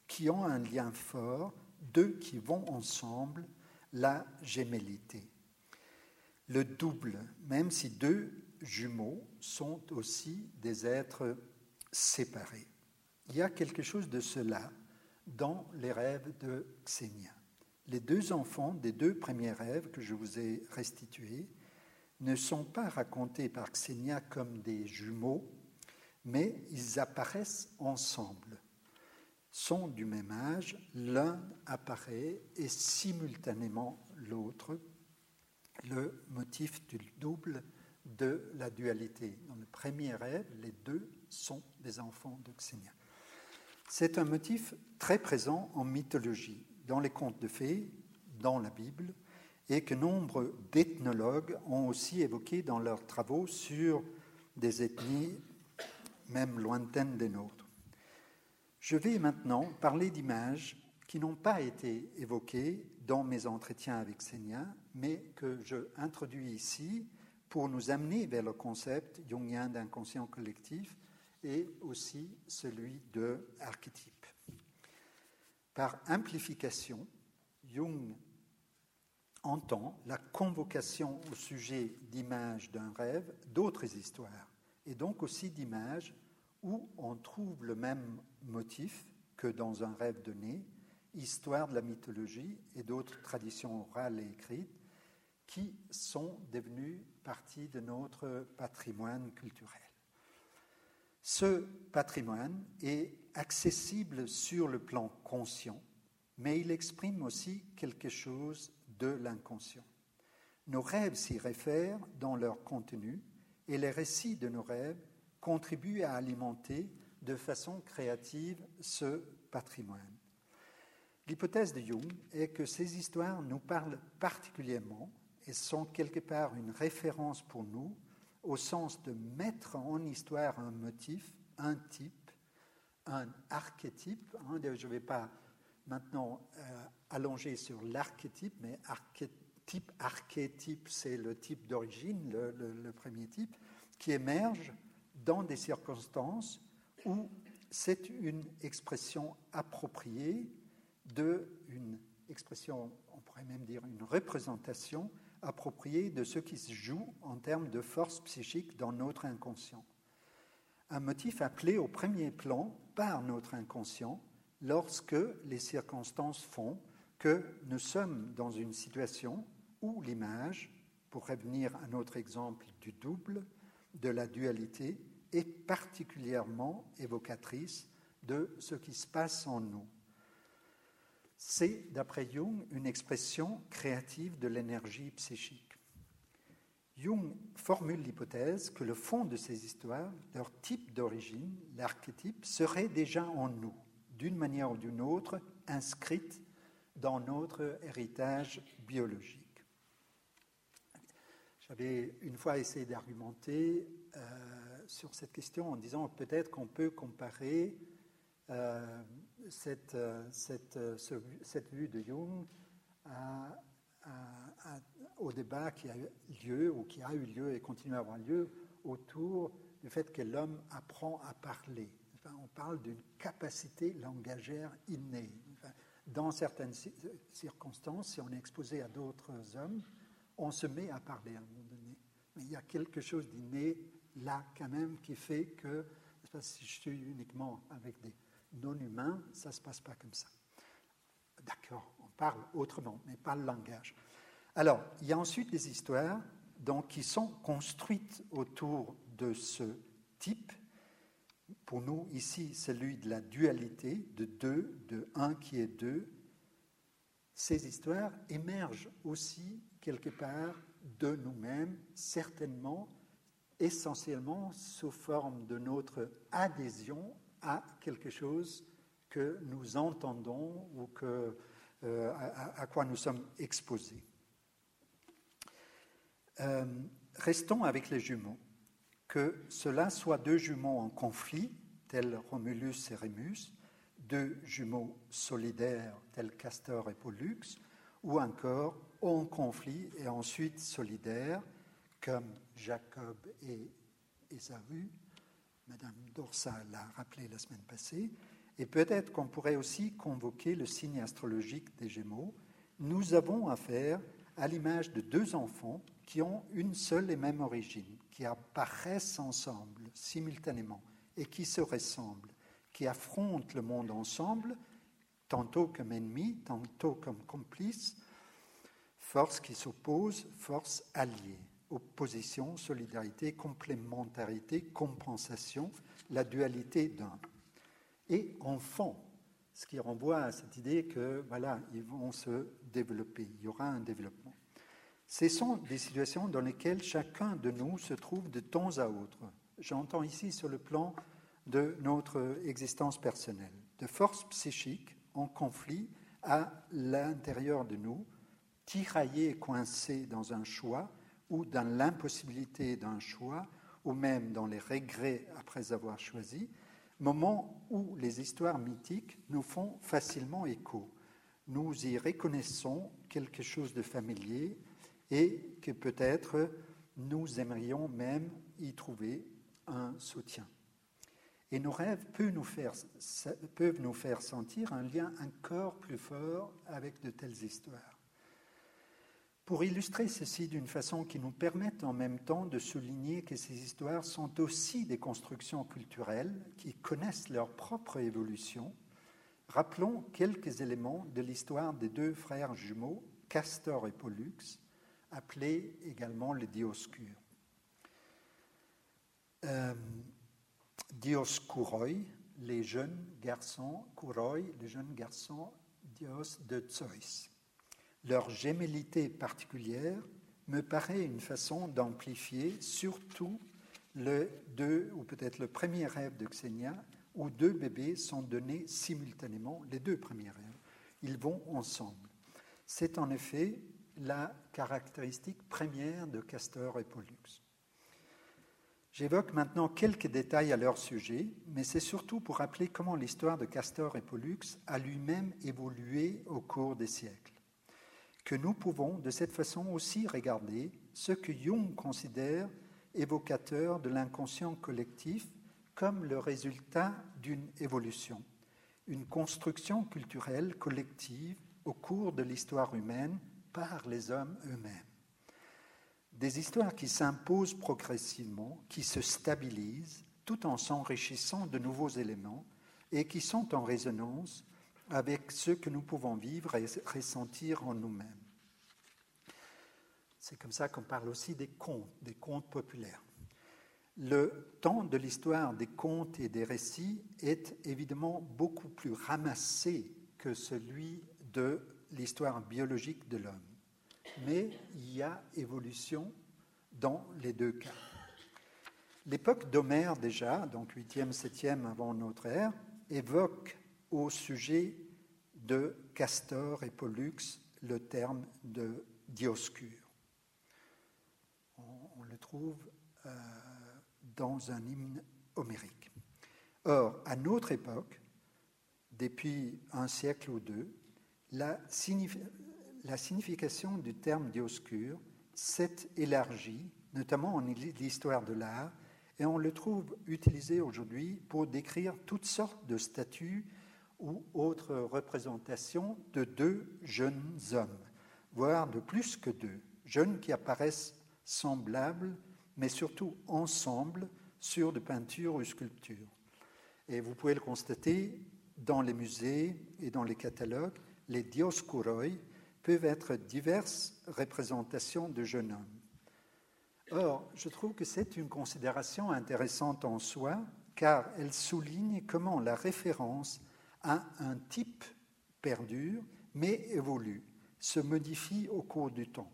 qui ont un lien fort, deux qui vont ensemble, la gémellité. Le double, même si deux jumeaux sont aussi des êtres séparés. Il y a quelque chose de cela dans les rêves de Xenia. Les deux enfants des deux premiers rêves que je vous ai restitués ne sont pas racontés par Xenia comme des jumeaux, mais ils apparaissent ensemble, sont du même âge, l'un apparaît et simultanément l'autre, le motif du double de la dualité. Dans le premier rêve, les deux sont des enfants de Xenia. C'est un motif très présent en mythologie, dans les contes de fées, dans la Bible, et que nombre d'ethnologues ont aussi évoqué dans leurs travaux sur des ethnies même lointaines des nôtres. Je vais maintenant parler d'images qui n'ont pas été évoquées dans mes entretiens avec Senia, mais que je introduis ici pour nous amener vers le concept jungien d'inconscient collectif et aussi celui de archétype. Par amplification, Jung entend la convocation au sujet d'images d'un rêve d'autres histoires, et donc aussi d'images où on trouve le même motif que dans un rêve donné, histoire de la mythologie et d'autres traditions orales et écrites qui sont devenues partie de notre patrimoine culturel. Ce patrimoine est accessible sur le plan conscient, mais il exprime aussi quelque chose de l'inconscient. Nos rêves s'y réfèrent dans leur contenu et les récits de nos rêves contribuent à alimenter de façon créative ce patrimoine. L'hypothèse de Jung est que ces histoires nous parlent particulièrement et sont quelque part une référence pour nous au sens de mettre en histoire un motif, un type, un archétype. Hein, je ne vais pas maintenant euh, allonger sur l'archétype, mais archétype, archétype, c'est le type d'origine, le, premier type, qui émerge dans des circonstances où c'est une expression appropriée de une expression, on pourrait même dire une représentation appropriée de ce qui se joue en termes de force psychique dans notre inconscient. Un motif appelé au premier plan par notre inconscient lorsque les circonstances font que nous sommes dans une situation où l'image, pour revenir à notre exemple du double, de la dualité, est particulièrement évocatrice de ce qui se passe en nous. C'est, d'après Jung, une expression créative de l'énergie psychique. Jung formule l'hypothèse que le fond de ces histoires, leur type d'origine, l'archétype, serait déjà en nous, d'une manière ou d'une autre, inscrite dans notre héritage biologique. J'avais une fois essayé d'argumenter euh, sur cette question en disant peut-être qu'on peut comparer euh, cette, euh, cette, euh, cette, vue de Jung au débat qui a eu lieu ou qui a eu lieu et continue à avoir lieu autour du fait que l'homme apprend à parler. on parle d'une capacité langagère innée. dans certaines circonstances, si on est exposé à d'autres hommes, on se met à parler à un moment donné. Mais il y a quelque chose d'inné là quand même qui fait que, si je suis uniquement avec des non humain, ça ne se passe pas comme ça. D'accord, on parle autrement, mais pas le langage. Alors, il y a ensuite des histoires donc, qui sont construites autour de ce type. Pour nous, ici, celui de la dualité, de deux, de un qui est deux. Ces histoires émergent aussi quelque part de nous-mêmes, certainement, essentiellement sous forme de notre adhésion à quelque chose que nous entendons ou que, euh, à, quoi nous sommes exposés. Euh, restons avec les jumeaux. Que cela soit deux jumeaux en conflit, tels Romulus et Rémus, deux jumeaux solidaires, tels Castor et Pollux, ou encore en conflit et ensuite solidaires, comme Jacob et Ésaü. Madame Dorsal l'a rappelé la semaine passée. Et peut-être qu'on pourrait aussi convoquer le signe astrologique des Gémeaux. Nous avons affaire à l'image de deux enfants qui ont une seule et même origine, qui apparaissent ensemble simultanément et qui se ressemblent, qui affrontent le monde ensemble, tantôt comme ennemis, tantôt comme complices, force qui s'oppose, force alliée, opposition, solidarité, complémentarité, compensation, la dualité d'un. Et enfant, ce qui renvoie à cette idée que voilà, ils vont se développer, il y aura un développement. Ce sont des situations dans lesquelles chacun de nous se trouve de temps à autre. J'entends ici sur le plan de notre existence personnelle, de forces psychiques en conflit à l'intérieur de nous, tiraillés et coincés dans un choix ou dans l'impossibilité d'un choix, ou même dans les regrets après avoir choisi, moment où les histoires mythiques nous font facilement écho. Nous y reconnaissons quelque chose de familier et que peut-être nous aimerions même y trouver un soutien. Et nos rêves peuvent nous, faire, sentir un lien encore plus fort avec de telles histoires. Pour illustrer ceci d'une façon qui nous permette en même temps de souligner que ces histoires sont aussi des constructions culturelles qui connaissent leur propre évolution, rappelons quelques éléments de l'histoire des deux frères jumeaux, Castor et Pollux, appelés également les Dioscures. Euh, Dioscuroi, les jeunes garçons, Kuroi, les jeunes garçons Dios de Zeus. Leur gémellité particulière me paraît une façon d'amplifier surtout le deux, ou peut-être le premier rêve de Xenia, où deux bébés sont donnés simultanément, les deux premiers rêves. Ils vont ensemble. C'est en effet la caractéristique première de Castor et Pollux. J'évoque maintenant quelques détails à leur sujet, mais c'est surtout pour rappeler comment l'histoire de Castor et Pollux a lui-même évolué au cours des siècles. Que nous pouvons de cette façon aussi regarder ce que Jung considère évocateur de l'inconscient collectif comme le résultat d'une évolution, une construction culturelle collective au cours de l'histoire humaine par les hommes eux-mêmes. Des histoires qui s'imposent progressivement, qui se stabilisent tout en s'enrichissant de nouveaux éléments et qui sont en résonance avec ce que nous pouvons vivre et ressentir en nous-mêmes. C'est comme ça qu'on parle aussi des contes, des contes populaires. Le temps de l'histoire des contes et des récits est évidemment beaucoup plus ramassé que celui de l'histoire biologique de l'homme. Mais il y a évolution dans les deux cas. L'époque d'Homère déjà, donc 8e, 7e avant notre ère, évoque au sujet de Castor et Pollux le terme de Dioscure. On, le trouve euh, dans un hymne homérique. Or, à notre époque, depuis un siècle ou deux, la, signification du terme dioscure s'est élargie, notamment en l'histoire de l'art, et on le trouve utilisé aujourd'hui pour décrire toutes sortes de statues ou autres représentations de deux jeunes hommes, voire de plus que deux, jeunes qui apparaissent semblables, mais surtout ensemble sur de peintures ou sculptures. Et vous pouvez le constater dans les musées et dans les catalogues, les dioskuroi peuvent être diverses représentations de jeunes hommes. Or, je trouve que c'est une considération intéressante en soi, car elle souligne comment la référence à un type perdure, mais évolue, se modifie au cours du temps.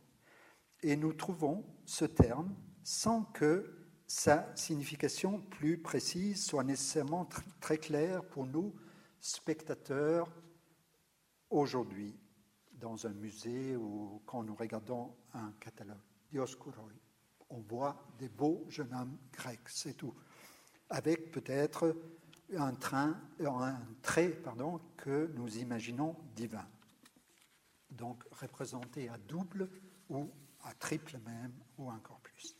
Et nous trouvons ce terme sans que sa signification plus précise soit nécessairement très claire pour nous spectateur aujourd'hui dans un musée ou quand nous regardons un catalogue. Dioskuroi. On voit des beaux jeunes hommes grecs, c'est tout. Avec peut-être un, train, un trait pardon, que nous imaginons divin. Donc représenté à double ou à triple même, ou encore plus.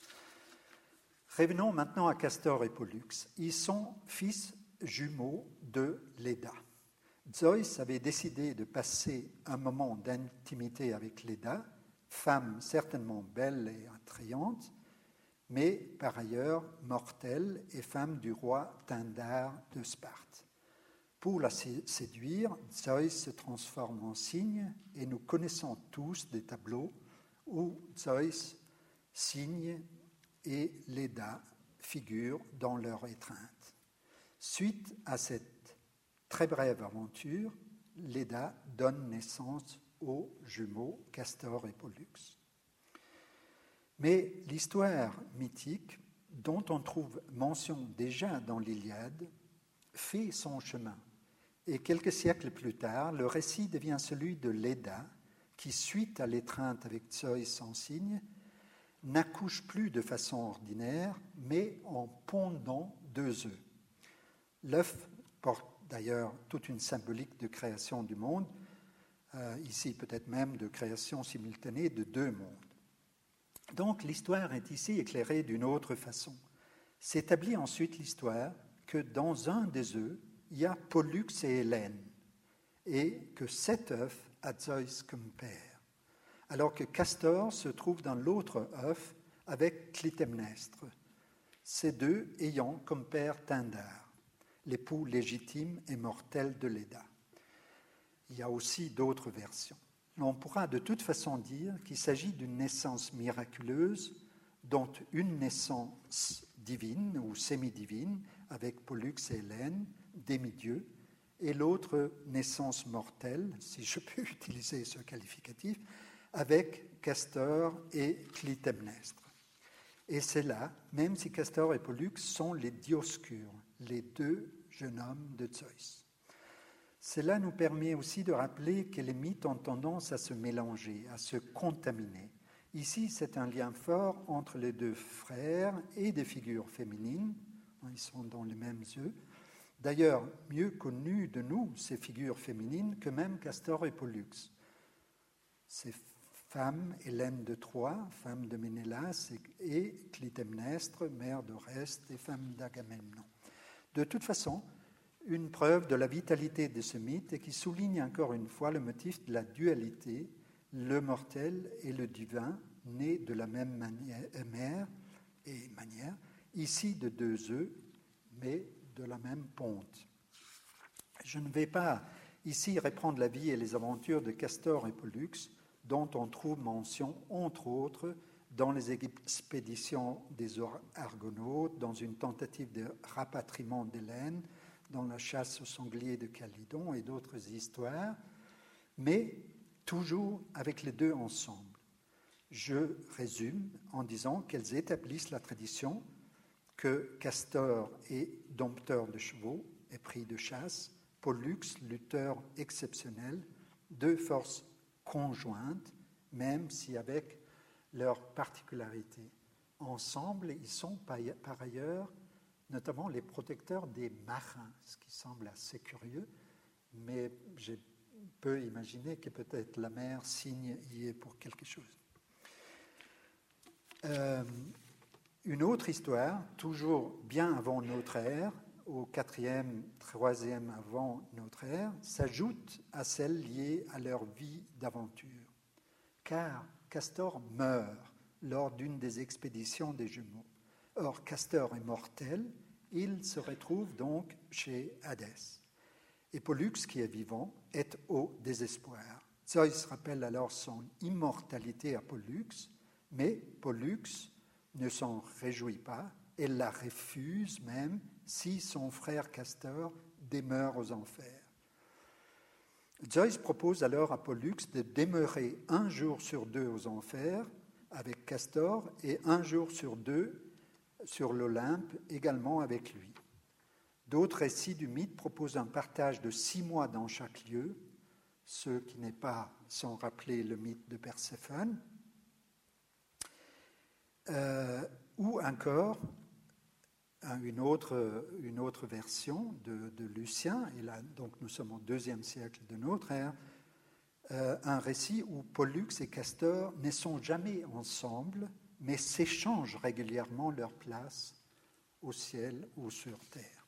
Revenons maintenant à Castor et Pollux. Ils sont fils jumeaux de Leda. Zeus avait décidé de passer un moment d'intimité avec Leda, femme certainement belle et attrayante, mais par ailleurs mortelle et femme du roi Tindar de Sparte. Pour la séduire, Zeus se transforme en cygne et nous connaissons tous des tableaux où Zeus, cygne et Leda figurent dans leur étreinte. Suite à cette très brève aventure, Leda donne naissance aux jumeaux Castor et Pollux. Mais l'histoire mythique, dont on trouve mention déjà dans l'Iliade, fait son chemin. Et quelques siècles plus tard, le récit devient celui de Leda, qui, suite à l'étreinte avec Zeus en signe, n'accouche plus de façon ordinaire, mais en pondant deux œufs. L'œuf porte d'ailleurs toute une symbolique de création du monde, euh, ici peut-être même de création simultanée de deux mondes. Donc l'histoire est ici éclairée d'une autre façon. S'établit ensuite l'histoire que dans un des œufs, il y a Pollux et Hélène, et que cet œuf a Zeus comme père, alors que Castor se trouve dans l'autre œuf avec Clytemnestre, ces deux ayant comme père Tindar, l'époux légitime et mortel de Leda. Il y a aussi d'autres versions. On pourra de toute façon dire qu'il s'agit d'une naissance miraculeuse dont une naissance divine ou semi-divine avec Pollux et Hélène, demi-dieux, et l'autre naissance mortelle, si je peux utiliser ce qualificatif, avec Castor et Clytemnestre. Et c'est là, même si Castor et Pollux sont les dioscures, les deux jeunes hommes de Zeus. Cela nous permet aussi de rappeler que les mythes ont tendance à se mélanger, à se contaminer. Ici, c'est un lien fort entre les deux frères et des figures féminines. Ils sont dans les mêmes yeux, D'ailleurs, mieux connues de nous, ces figures féminines, que même Castor et Pollux. Ces femmes, Hélène de Troie, femme de Ménélas, et Clytemnestre, mère d'Oreste et femme d'Agamemnon. De toute façon, une preuve de la vitalité de ce mythe et qui souligne encore une fois le motif de la dualité, le mortel et le divin, nés de la même mère et manière, ici de deux œufs, mais de la même ponte. Je ne vais pas ici reprendre la vie et les aventures de Castor et Pollux, dont on trouve mention, entre autres, dans les expéditions des Argonautes, dans une tentative de rapatriement d'Hélène, dans la chasse aux sangliers de Calydon et d'autres histoires, mais toujours avec les deux ensemble. Je résume en disant qu'elles établissent la tradition que Castor est dompteur de chevaux et pris de chasse, Pollux, lutteur exceptionnel, deux forces conjointes, même si avec leurs particularités. Ensemble, ils sont par ailleurs notamment les protecteurs des marins, ce qui semble assez curieux, mais je peux imaginer que peut-être la mer signe y est pour quelque chose. Euh, une autre histoire, toujours bien avant notre ère, au quatrième, troisième avant notre ère, s'ajoute à celle liée à leur vie d'aventure. Car Castor meurt lors d'une des expéditions des jumeaux. Or, Castor est mortel, il se retrouve donc chez Hadès. Et Pollux, qui est vivant, est au désespoir. Zeus rappelle alors son immortalité à Pollux, mais Pollux ne s'en réjouit pas, elle la refuse même si son frère Castor demeure aux enfers. Zeus propose alors à Pollux de demeurer un jour sur deux aux enfers avec Castor et un jour sur deux sur l'Olympe également avec lui. D'autres récits du mythe proposent un partage de six mois dans chaque lieu, ce qui n'est pas sans rappeler le mythe de Perséphone, euh, ou encore une autre, une autre version de, Lucien, et là donc nous sommes au deuxième siècle de notre ère, euh, un récit où Pollux et Castor ne sont jamais ensemble, mais s'échangent régulièrement leur place au ciel ou sur terre.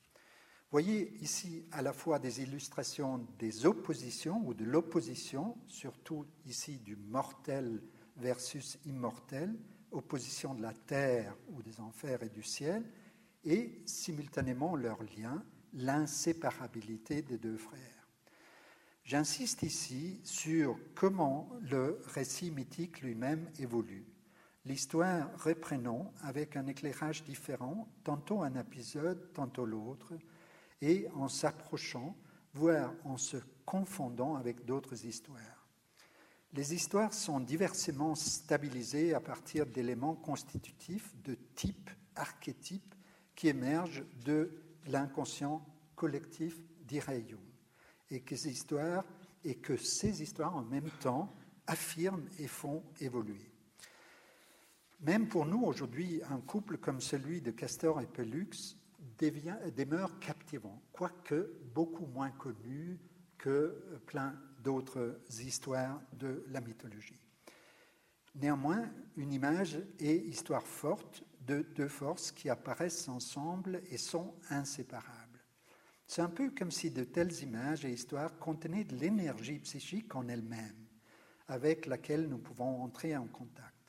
Voyez ici à la fois des illustrations des oppositions ou de l'opposition, surtout ici du mortel versus immortel, opposition de la terre ou des enfers et du ciel, et simultanément leur lien, l'inséparabilité des deux frères. J'insiste ici sur comment le récit mythique lui-même évolue. L'histoire reprenant avec un éclairage différent, tantôt un épisode, tantôt l'autre, et en s'approchant, voire en se confondant avec d'autres histoires. Les histoires sont diversement stabilisées à partir d'éléments constitutifs de type archétype qui émergent de l'inconscient collectif d'Irayum. Et histoires, et que ces histoires en même temps affirment et font évoluer. Même pour nous aujourd'hui, un couple comme celui de Castor et Pellux devient, demeure captivant, quoique beaucoup moins connu que plein d'autres histoires de la mythologie. Néanmoins, une image et histoire forte de deux forces qui apparaissent ensemble et sont inséparables. C'est un peu comme si de telles images et histoires contenaient de l'énergie psychique en elle-même, avec laquelle nous pouvons entrer en contact.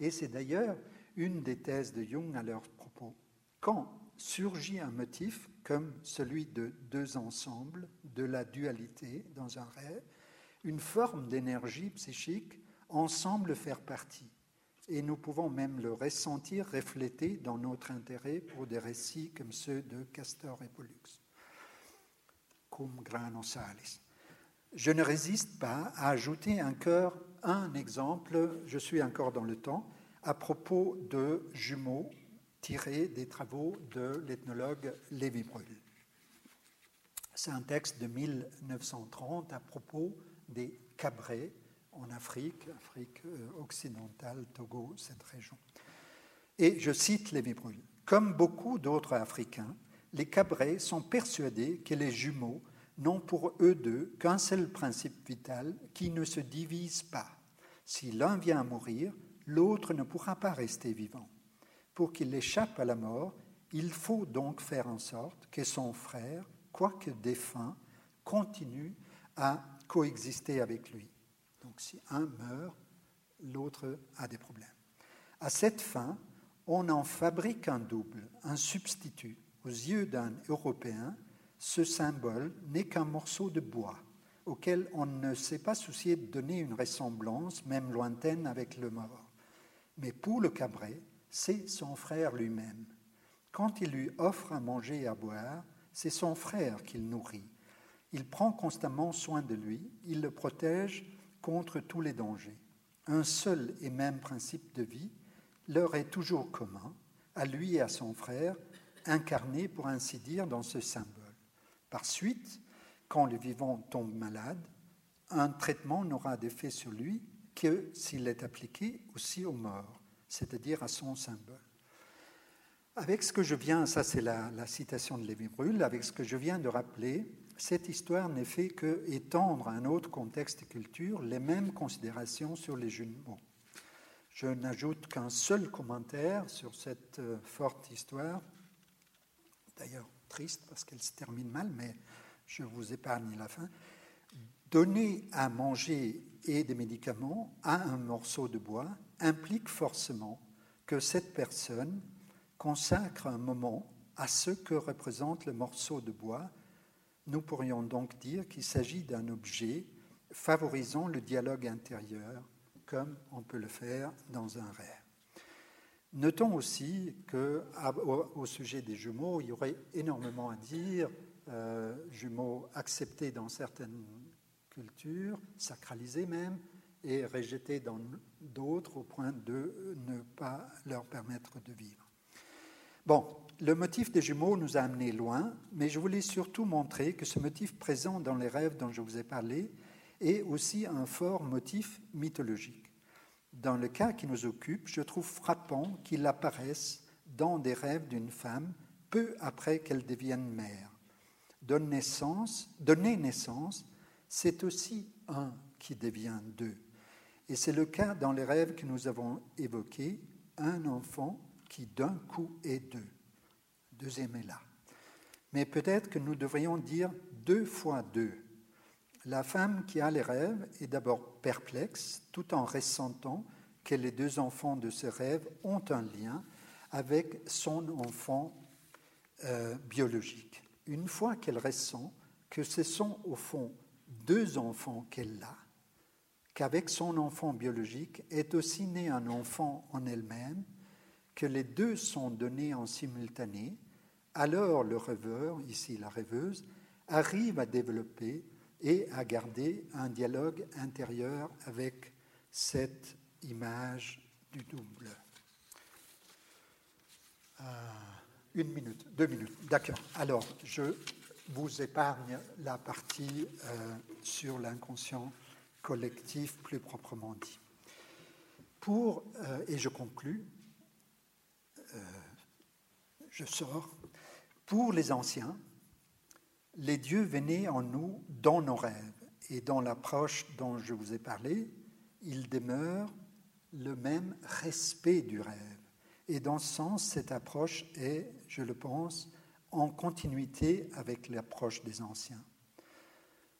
Et c'est d'ailleurs une des thèses de Jung à leur propos. Quand surgit un motif comme celui de deux ensembles, de la dualité dans un rêve, une forme d'énergie psychique en semble faire partie et nous pouvons même le ressentir reflété dans notre intérêt pour des récits comme ceux de Castor et Pollux. Cum grano salis. Je ne résiste pas à ajouter encore un exemple, je suis encore dans le temps, à propos de jumeaux tirés des travaux de l'ethnologue Lévi Brul. C'est un texte de 1930 à propos des cabrets en Afrique, Afrique euh, occidentale, Togo, cette région. Et je cite Lévi Brul. Comme beaucoup d'autres Africains, les Cabrets sont persuadés que les jumeaux n'ont pour eux deux qu'un seul principe vital qui ne se divise pas. Si l'un vient à mourir, l'autre ne pourra pas rester vivant. Pour qu'il échappe à la mort, il faut donc faire en sorte que son frère, quoique défunt, continue à coexister avec lui. Donc si un meurt, l'autre a des problèmes. À cette fin, on en fabrique un double, un substitut. Aux yeux d'un Européen, ce symbole n'est qu'un morceau de bois auquel on ne s'est pas soucié de donner une ressemblance, même lointaine, avec le mort. Mais pour le cabret, c'est son frère lui-même. Quand il lui offre à manger et à boire, c'est son frère qu'il nourrit. Il prend constamment soin de lui, il le protège contre tous les dangers. Un seul et même principe de vie leur est toujours commun, à lui et à son frère, incarné pour ainsi dire dans ce symbole. Par suite, quand le vivant tombe malade, un traitement n'aura d'effet sur lui que s'il est appliqué aussi aux morts, c'est-à-dire à son symbole. Avec ce que je viens, ça c'est la, la, citation de Lévi-Brûle, avec ce que je viens de rappeler, cette histoire n'est fait que étendre à un autre contexte et culture les mêmes considérations sur les jumeaux. Je n'ajoute qu'un seul commentaire sur cette euh, forte histoire, d'ailleurs triste parce qu'elle se termine mal, mais je vous épargne la fin. Donner à manger et des médicaments à un morceau de bois implique forcément que cette personne consacre un moment à ce que représente le morceau de bois nous pourrions donc dire qu'il s'agit d'un objet favorisant le dialogue intérieur, comme on peut le faire dans un rêve. Notons aussi que, au, sujet des jumeaux, il y aurait énormément à dire. Euh, jumeaux acceptés dans certaines cultures, sacralisés même, et rejetés dans d'autres au point de ne pas leur permettre de vivre. Bon, le motif des jumeaux nous a amenés loin, mais je voulais surtout montrer que ce motif présent dans les rêves dont je vous ai parlé est aussi un fort motif mythologique. Dans le cas qui nous occupe, je trouve frappant qu'il apparaisse dans des rêves d'une femme peu après qu'elle devienne mère. Donner naissance, donner naissance, c'est aussi un qui devient deux. Et c'est le cas dans les rêves que nous avons évoqués, un enfant qui d'un coup est deux. Deuxième est là. Mais peut-être que nous devrions dire deux fois deux. La femme qui a les rêves est d'abord perplexe, tout en ressentant que les deux enfants de ce rêve ont un lien avec son enfant euh, biologique. Une fois qu'elle ressent que ce sont au fond deux enfants qu'elle a, qu'avec son enfant biologique est aussi né un enfant en elle-même, que les deux sont donnés en simultané, alors le rêveur, ici la rêveuse, arrive à développer et à garder un dialogue intérieur avec cette image du double. Euh, une minute, deux minutes, d'accord. Alors, je vous épargne la partie euh, sur l'inconscient collectif plus proprement dit. Pour, euh, et je conclus, je sors, pour les anciens, les dieux venaient en nous dans nos rêves. Et dans l'approche dont je vous ai parlé, il demeure le même respect du rêve. Et dans ce sens, cette approche est, je le pense, en continuité avec l'approche des anciens.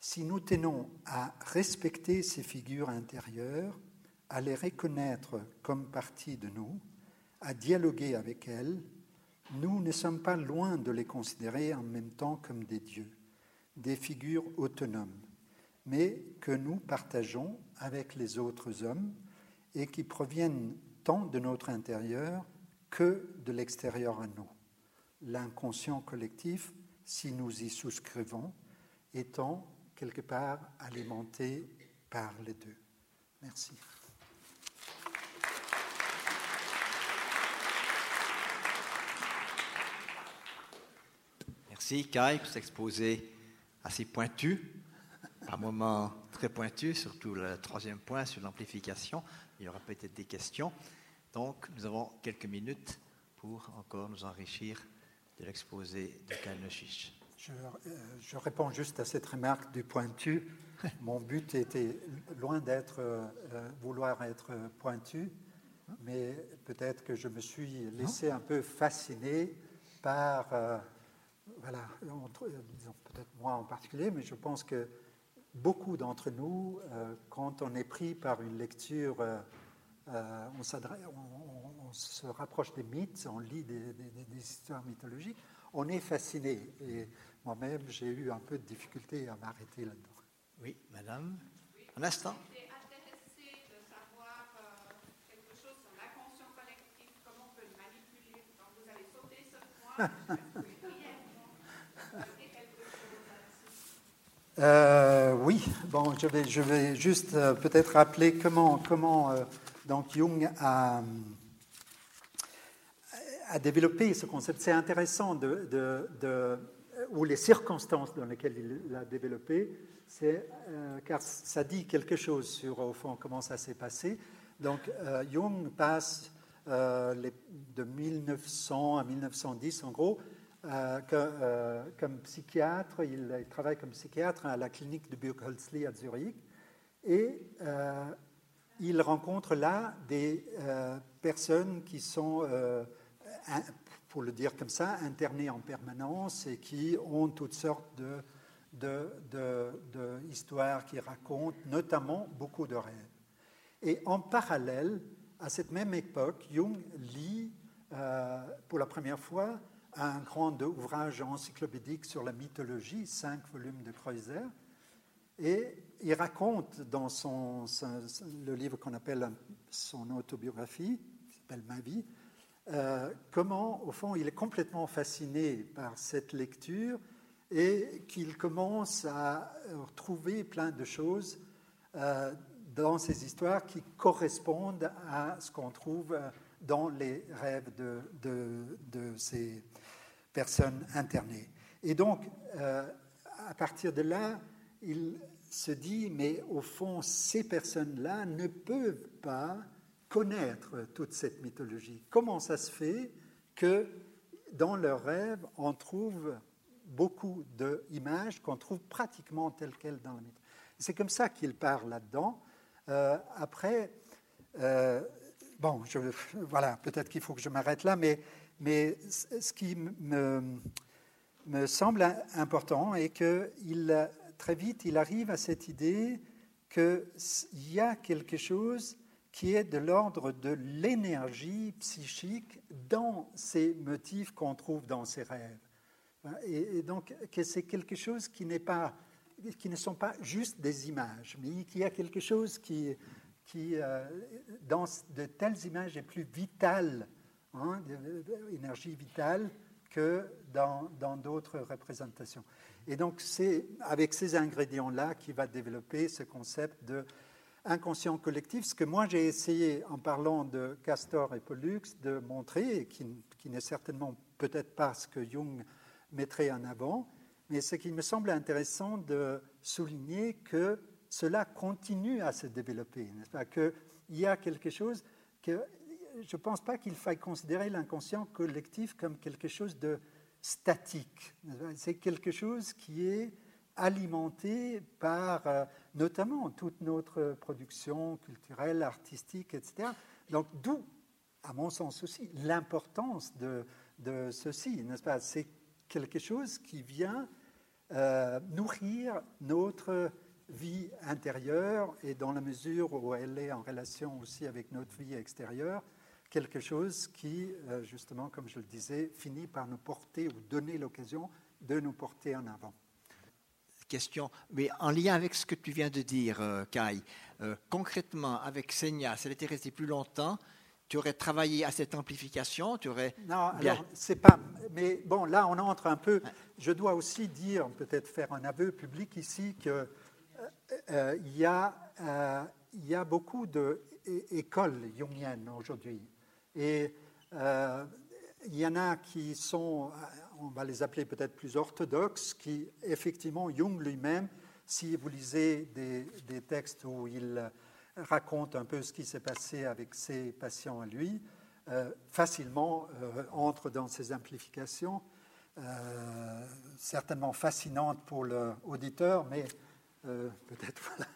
Si nous tenons à respecter ces figures intérieures, à les reconnaître comme partie de nous, à dialoguer avec elles, nous ne sommes pas loin de les considérer en même temps comme des dieux, des figures autonomes, mais que nous partageons avec les autres hommes et qui proviennent tant de notre intérieur que de l'extérieur à nous. L'inconscient collectif, si nous y souscrivons, étant quelque part alimenté par les deux. Merci. Merci Kai pour cet exposé assez pointu, par moments très pointu, surtout le troisième point sur l'amplification. Il y aura peut-être des questions. Donc, nous avons quelques minutes pour encore nous enrichir de l'exposé de Kai. Je, euh, je, réponds juste à cette remarque du pointu. Mon but était loin d'être euh, euh, vouloir être pointu, mais peut-être que je me suis laissé un peu fasciné par voilà, disons peut-être moi en particulier, mais je pense que beaucoup d'entre nous, euh, quand on est pris par une lecture, euh, euh, on, se rapproche des mythes, on lit des, histoires mythologiques, on est fasciné. Et moi-même, j'ai eu un peu de difficulté à m'arrêter là-dedans. Oui, madame. Un instant. Euh, oui, bon, je vais, juste euh, peut-être rappeler comment, comment euh, donc Jung a, développé ce concept. C'est intéressant de, de, ou les circonstances dans lesquelles il l'a développé, car ça dit quelque chose sur au fond comment ça s'est passé. Donc Jung passe de 1900 à 1910 en gros euh, euh, comme psychiatre, il, travaille comme psychiatre à la clinique de Burghölzli à Zurich, et euh, il rencontre là des personnes qui sont, pour le dire comme ça, internées en permanence et qui ont toutes sortes de histoires qui racontent, notamment beaucoup de rêves. Et en parallèle, à cette même époque, Jung lit pour la première fois un grand ouvrage encyclopédique sur la mythologie, cinq volumes de Kreuzer, et il raconte dans son, le livre qu'on appelle son autobiographie, qui s'appelle Ma vie, euh, comment, au fond, il est complètement fasciné par cette lecture et qu'il commence à trouver plein de choses euh, dans ces histoires qui correspondent à ce qu'on trouve dans les rêves de, ces personnes internées. Et donc, à partir de là, il se dit, mais au fond, ces personnes-là ne peuvent pas connaître toute cette mythologie. Comment ça se fait que dans leurs rêves, on trouve beaucoup d'images qu'on trouve pratiquement telles quelles dans la mythologie C'est comme ça qu'il parle là-dedans. Euh, après, euh, bon, je, voilà, peut-être qu'il faut que je m'arrête là, mais, mais ce qui me, me semble important est qu'il très vite, il arrive à cette idée qu'il y a quelque chose qui est de l'ordre de l'énergie psychique dans ces motifs qu'on trouve dans ces rêves. Et, donc, que c'est quelque chose qui, n'est pas, qui ne sont pas juste des images, mais qu'il y a quelque chose qui, qui euh, dans de telles images, est plus vital, hein, énergie vitale, que dans d'autres représentations. Et donc, c'est avec ces ingrédients-là qu'il va développer ce concept de inconscient collectif, ce que moi j'ai essayé en parlant de Castor et Pollux de montrer, et qui, qui n'est certainement peut-être pas ce que Jung mettrait en avant, mais ce qui me semble intéressant de souligner que cela continue à se développer, n'est-ce pas Qu'il y a quelque chose que je ne pense pas qu'il faille considérer l'inconscient collectif comme quelque chose de statique. C'est quelque chose qui est alimenté par euh, notamment toute notre production culturelle, artistique, etc. Donc d'où, à mon sens aussi, l'importance de, de, ceci, n'est-ce pas C'est quelque chose qui vient euh, nourrir notre vie intérieure et dans la mesure où elle est en relation aussi avec notre vie extérieure, quelque chose qui, euh, justement, comme je le disais, finit par nous porter ou donner l'occasion de nous porter en avant. Question, mais en lien avec ce que tu viens de dire, euh, Kai, euh, concrètement, avec Senya, si elle était restée plus longtemps, tu aurais travaillé à cette amplification, tu aurais... Non, alors, c'est pas... Mais bon, là, on entre un peu... Je dois aussi dire, peut-être faire un aveu public ici, qu'il y, a, y a beaucoup d'écoles jungiennes aujourd'hui. Et euh, il y en a qui sont, on va les appeler peut-être plus orthodoxes, qui effectivement, Jung lui-même, si vous lisez des, textes où il raconte un peu ce qui s'est passé avec ses patients à lui, euh, facilement euh, entre dans ces amplifications, certainement fascinantes pour l'auditeur, mais peut-être voilà,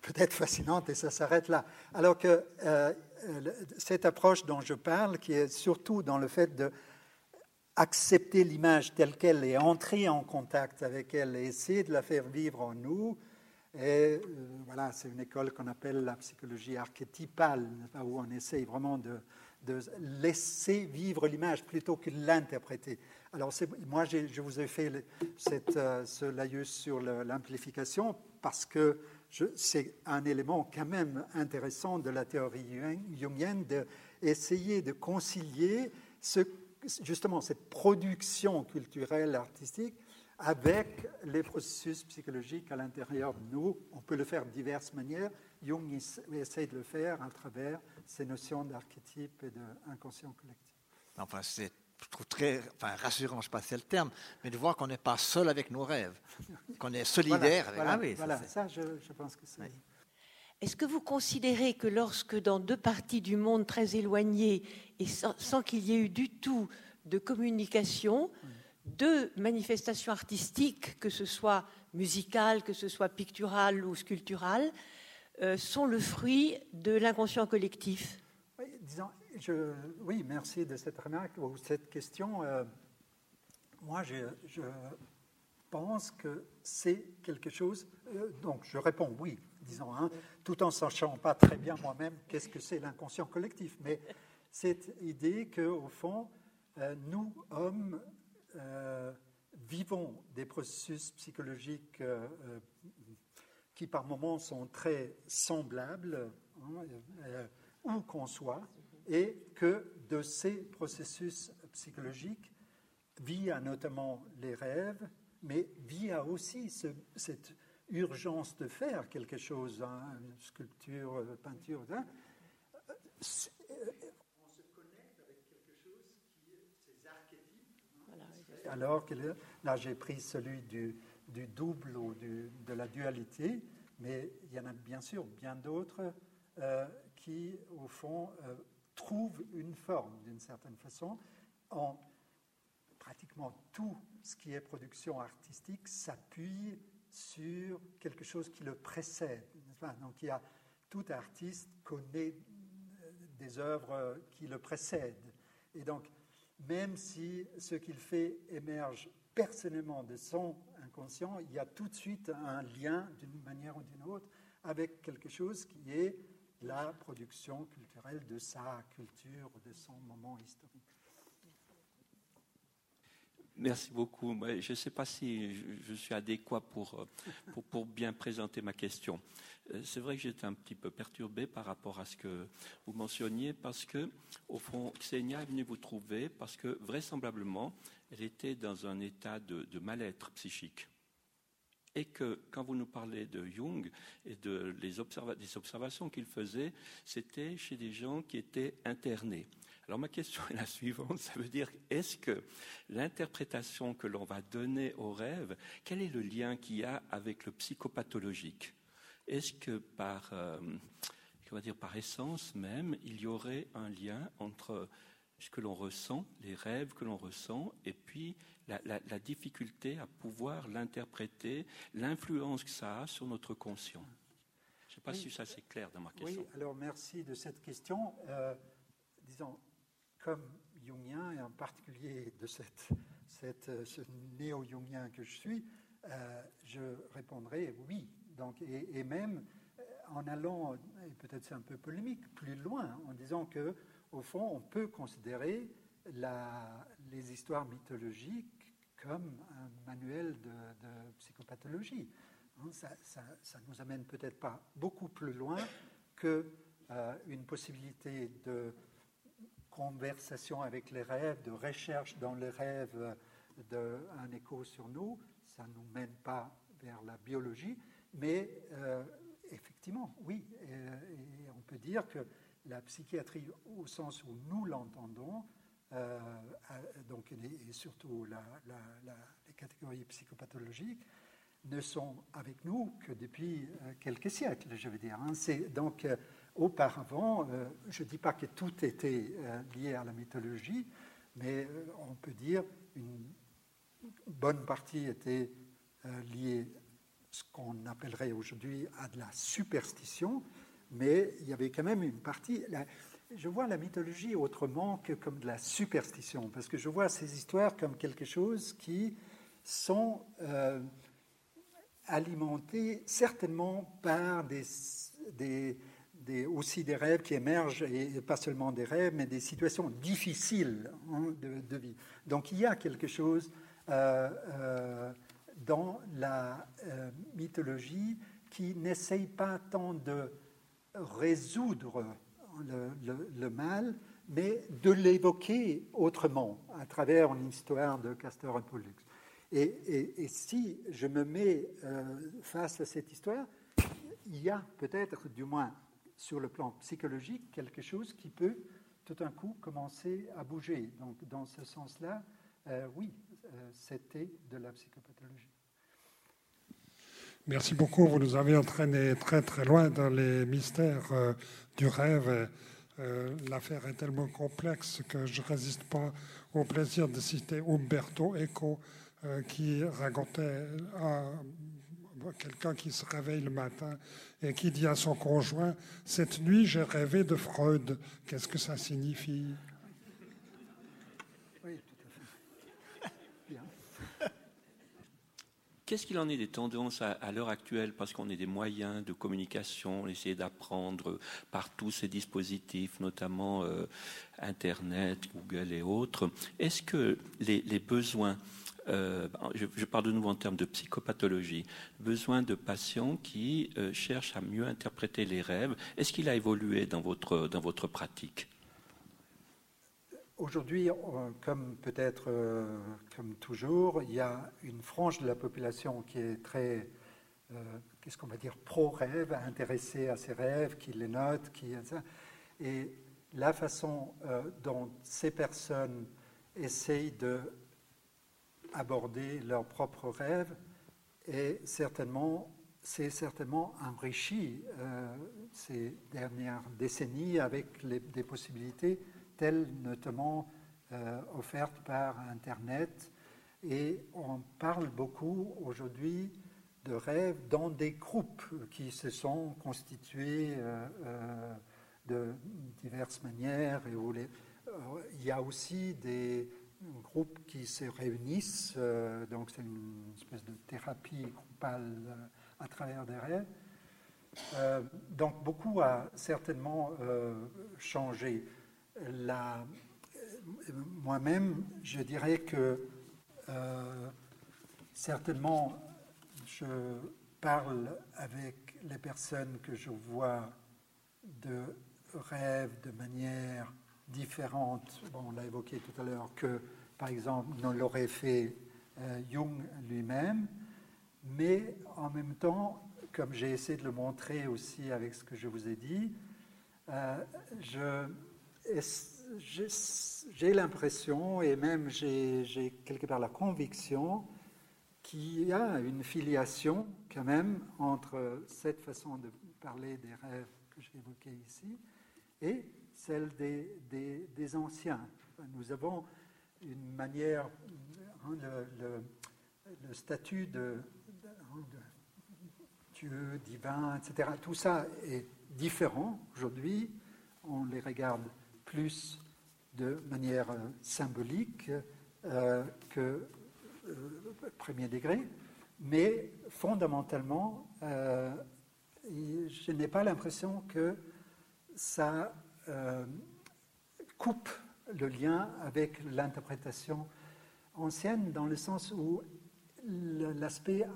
peut-être fascinante et ça s'arrête là. Alors que euh, cette approche dont je parle, qui est surtout dans le fait de accepter l'image telle qu'elle est, entrer en contact avec elle et essayer de la faire vivre en nous. Euh, voilà, c'est une école qu'on appelle la psychologie archétypale, où on essaye vraiment de, de laisser vivre l'image plutôt que de l'interpréter. Alors, moi, je vous ai fait euh, ce laïus sur l'amplification parce que c'est un élément quand même intéressant de la théorie jungienne d'essayer de concilier justement cette production culturelle, artistique, avec les processus psychologiques à l'intérieur de nous. On peut le faire de diverses manières. Jung essaie de le faire à travers ces notions d'archétype et d'inconscient collectif. Enfin, c'est je trouve très enfin, rassurant, je ne sais pas si c'est le terme, mais de voir qu'on n'est pas seul avec nos rêves, qu'on est solidaire avec voilà, ah oui, voilà, ça, je, je, pense que c'est. Est-ce que vous considérez que lorsque dans deux parties du monde très éloignées et sans, qu'il y ait eu du tout de communication, deux manifestations artistiques, que ce soit musicales, que ce soit picturales ou sculpturales, euh, sont le fruit de l'inconscient collectif? Oui, disons, oui, merci de cette remarque ou cette question. Euh, moi, je, pense que c'est quelque chose. Euh, donc, je réponds oui, disons, hein, tout en sachant pas très bien moi-même qu'est-ce que c'est l'inconscient collectif. Mais cette idée qu'au fond, euh, nous, hommes, vivons des processus psychologiques qui par moments sont très semblables, hein, où qu'on soit, et que de ces processus psychologiques via notamment les rêves, mais via aussi cette urgence de faire quelque chose, hein, une sculpture, une peinture. Hein, alors que là j'ai pris celui du, double ou de la dualité, mais il y en a bien sûr bien d'autres euh, qui, au fond, euh, trouvent une forme d'une certaine façon en pratiquement tout ce qui est production artistique s'appuie sur quelque chose qui le précède. Donc il y a tout artiste connaît des œuvres qui le précèdent. Et donc même si ce qu'il fait émerge personnellement de son inconscient, il y a tout de suite un lien d'une manière ou d'une autre avec quelque chose qui est la production culturelle de sa culture, de son moment historique. Merci beaucoup. Je ne sais pas si je suis adéquat pour, pour, pour, bien présenter ma question. Euh, c'est vrai que j'étais un petit peu perturbé par rapport à ce que vous mentionniez, parce que, au fond, Xenia est venue vous trouver parce que, vraisemblablement, elle était dans un état de, mal-être psychique. Et que, quand vous nous parlez de Jung et de les des observations qu'il faisait, c'était chez des gens qui étaient internés. Alors ma question est la suivante, ça veut dire, est-ce que l'interprétation que l'on va donner au rêve, quel est le lien qu'il y a avec le psychopathologique? Est-ce que par, euh, dire, par essence même, il y aurait un lien entre ce que l'on ressent, les rêves que l'on ressent, et puis la, difficulté à pouvoir l'interpréter, l'influence que ça a sur notre conscient Je ne sais pas si ça c'est clair dans ma question. Oui, alors merci de cette question. Euh, disons, comme jungien, et en particulier de cette, cette ce néo-jungien que je suis, euh, je répondrai oui, donc, et, même euh, en allant, et peut-être c'est un peu polémique, plus loin, en disant que, au fond, on peut considérer la, les histoires mythologiques comme un manuel de, psychopathologie. Hein, ça, ça, nous amène peut-être pas beaucoup plus loin que euh, possibilité de conversation avec les rêves, de recherche dans les rêves d'un écho sur nous. Ça ne nous mène pas vers la biologie, mais euh, effectivement, oui, et, on peut dire que la psychiatrie, au sens où nous l'entendons, euh, donc, et surtout les catégories psychopathologiques, ne sont avec nous que depuis euh, quelques siècles, je veux dire. Hein. donc, auparavant, je ne dis pas que tout était lié à la mythologie, mais on peut dire une bonne partie était liée ce qu'on appellerait aujourd'hui à de la superstition, mais il y avait quand même une partie. Je vois la mythologie autrement que comme de la superstition, parce que je vois ces histoires comme quelque chose qui sont euh, alimentées certainement par aussi des rêves qui émergent, et pas seulement des rêves, mais des situations difficiles hein, de, vie. Donc il y a quelque chose. Euh, euh, dans la mythologie qui n'essaye pas tant de résoudre le, mal, mais de l'évoquer autrement, à travers une histoire de Castor et Pollux. Et, si je me mets euh, face à cette histoire, il y a peut-être, du moins sur le plan psychologique, quelque chose qui peut tout d'un coup commencer à bouger. Donc dans ce sens-là, euh, oui, c'était de la psychopathologie. Merci beaucoup. Vous nous avez entraîné très très loin dans les mystères euh, du rêve. Euh, l'affaire est tellement complexe que je ne résiste pas au plaisir de citer Umberto Eco euh, qui racontait à quelqu'un qui se réveille le matin et qui dit à son conjoint Cette nuit, j'ai rêvé de Freud. Qu'est-ce que ça signifie? Qu'est-ce qu'il en est des tendances à, l'heure actuelle? Parce qu'on a des moyens de communication, on essaie d'apprendre par tous ces dispositifs, notamment euh, Internet, Google et autres. Est-ce que les, besoins, euh, je, parle de nouveau en termes de psychopathologie, besoins de patients qui euh, cherchent à mieux interpréter les rêves, est-ce qu'il a évolué dans dans votre pratique? Aujourd'hui, comme peut-être euh, comme toujours, il y a une frange de la population qui est très qu'est-ce qu'on va dire, pro-rêve, intéressé à ses rêves, qui les note, qui et la façon dont ces personnes essayent de aborder leurs propres rêves est certainement c'est certainement enrichi euh, ces dernières décennies avec des possibilités telles notamment euh, offertes par Internet? Et on parle beaucoup aujourd'hui de rêves dans des groupes qui se sont constitués euh, de diverses manières. Et les, il y a aussi des groupes qui se réunissent, donc c'est une espèce de thérapie groupale à travers des rêves. Euh, donc beaucoup a certainement euh, changé. Moi-même, je dirais que euh, certainement, je parle avec les personnes que je vois de rêves de manière différente, bon, on l'a évoqué tout à l'heure, que par exemple ne l'aurait fait Jung lui-même. Mais en même temps, comme j'ai essayé de le montrer aussi avec ce que je vous ai dit, euh, j'ai l'impression, et même j'ai quelque part la conviction, qu'il y a une filiation quand même entre cette façon de parler des rêves que j'ai évoqués ici et celle des, anciens. Nous avons une manière, hein, le, statut de Dieu, divin, etc. Tout ça est différent aujourd'hui. On les regarde plus de manière euh, symbolique euh, que euh, premier degré, mais fondamentalement, je n'ai pas l'impression que ça coupe le lien avec l'interprétation ancienne, dans le sens où l'aspect,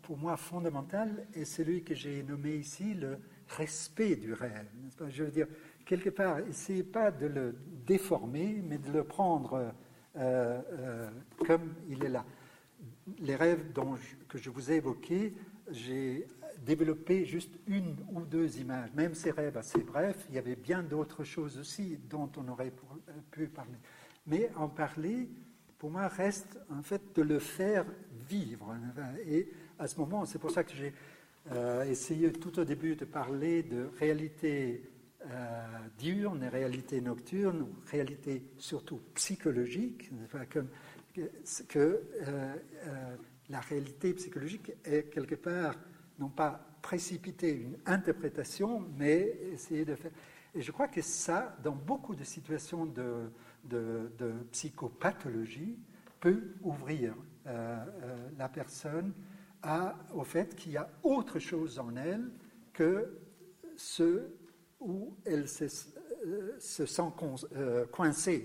pour moi, fondamental est celui que j'ai nommé ici le respect du rêve. Je veux dire, quelque part, essayez pas de le déformer, mais de le prendre euh, euh, comme il est là. Les rêves dont que je vous ai évoqués, j'ai développé juste une ou deux images. Même ces rêves assez brefs, il y avait bien d'autres choses aussi dont on aurait pu parler. Mais en parler, pour moi, reste en fait de le faire vivre. Et à ce moment, c'est pour ça que j'ai euh, essayé tout au début de parler de réalité euh, diurne et réalité nocturne, réalité surtout psychologique, comme, que euh, la réalité psychologique est quelque part non pas précipiter une interprétation, mais essayer de faire. Et je crois que ça, dans beaucoup de situations de, de, psychopathologie peut ouvrir euh, euh, la personne à, au fait qu'il y a autre chose en elle que ce où elle se, euh, se sent coincée.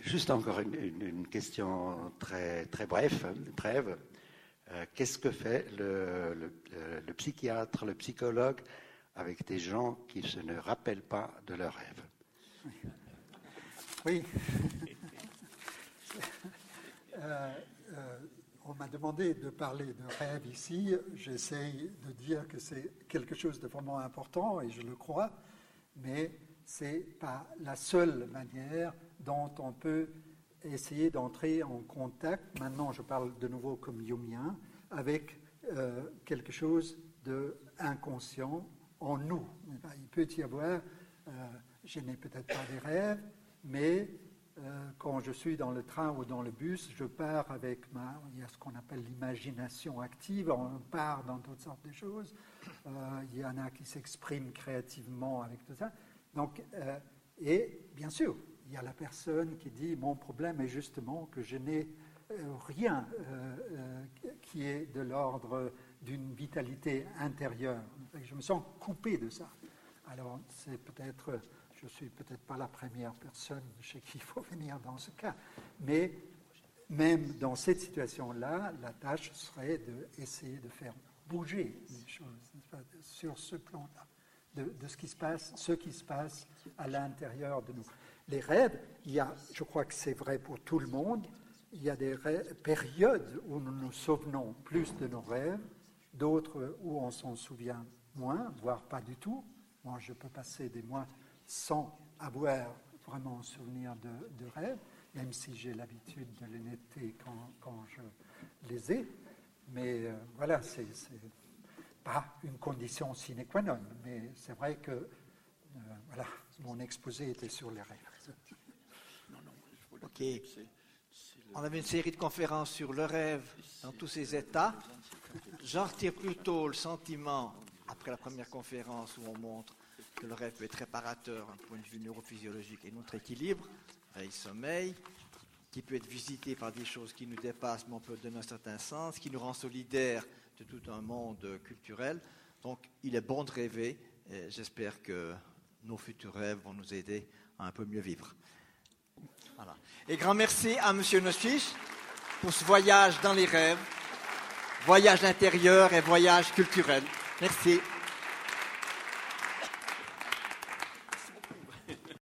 Juste encore une, question très, très bref, brève. Qu'est-ce que fait le, le, psychiatre, le psychologue avec des gens qui se ne rappellent pas de leurs rêves? Oui. Euh, euh, on m'a demandé de parler de rêve ici. J'essaye de dire que c'est quelque chose de vraiment important et je le crois, mais ce n'est pas la seule manière dont on peut essayer d'entrer en contact, maintenant je parle de nouveau comme Yumien, avec euh, quelque chose d'inconscient en nous. Il peut y avoir, je n'ai peut-être pas des rêves, mais euh, quand je suis dans le train ou dans le bus, je pars avec ma, il y a ce qu'on appelle l'imagination active, on part dans toutes sortes de choses. Euh, il y en a qui s'expriment créativement avec tout ça. Donc, euh, et bien sûr, il y a la personne qui dit mon problème est justement que je n'ai rien qui est de l'ordre d'une vitalité intérieure. Je me sens coupé de ça. Alors, c'est peut-être je ne suis peut-être pas la première personne chez qui il faut venir dans ce cas, mais même dans cette situation-là, la tâche serait d'essayer de faire bouger les choses sur ce plan-là, de, ce qui se passe, ce qui se passe à l'intérieur de nous. Les rêves, il y a, je crois que c'est vrai pour tout le monde, il y a des périodes où nous nous souvenons plus de nos rêves, d'autres où on s'en souvient moins, voire pas du tout. Moi, je peux passer des mois sans avoir vraiment un souvenir de, de rêve, même si j'ai l'habitude de les noter quand, quand, je les ai. Mais euh, voilà, c'est pas une condition sine qua non, mais c'est vrai que euh, voilà, mon exposé était sur les rêves. Ok. On avait une série de conférences sur le rêve dans tous ses états. J'en retire plutôt le sentiment, après la première conférence où on montre que le rêve peut être réparateur d'un point de vue neurophysiologique et notre équilibre, veille-sommeil, qui peut être visité par des choses qui nous dépassent, mais on peut donner un certain sens, qui nous rend solidaires de tout un monde culturel. Donc, il est bon de rêver. et J'espère que nos futurs rêves vont nous aider à un peu mieux vivre. Voilà. Et grand merci à M. Nochich pour ce voyage dans les rêves, voyage intérieur et voyage culturel. Merci.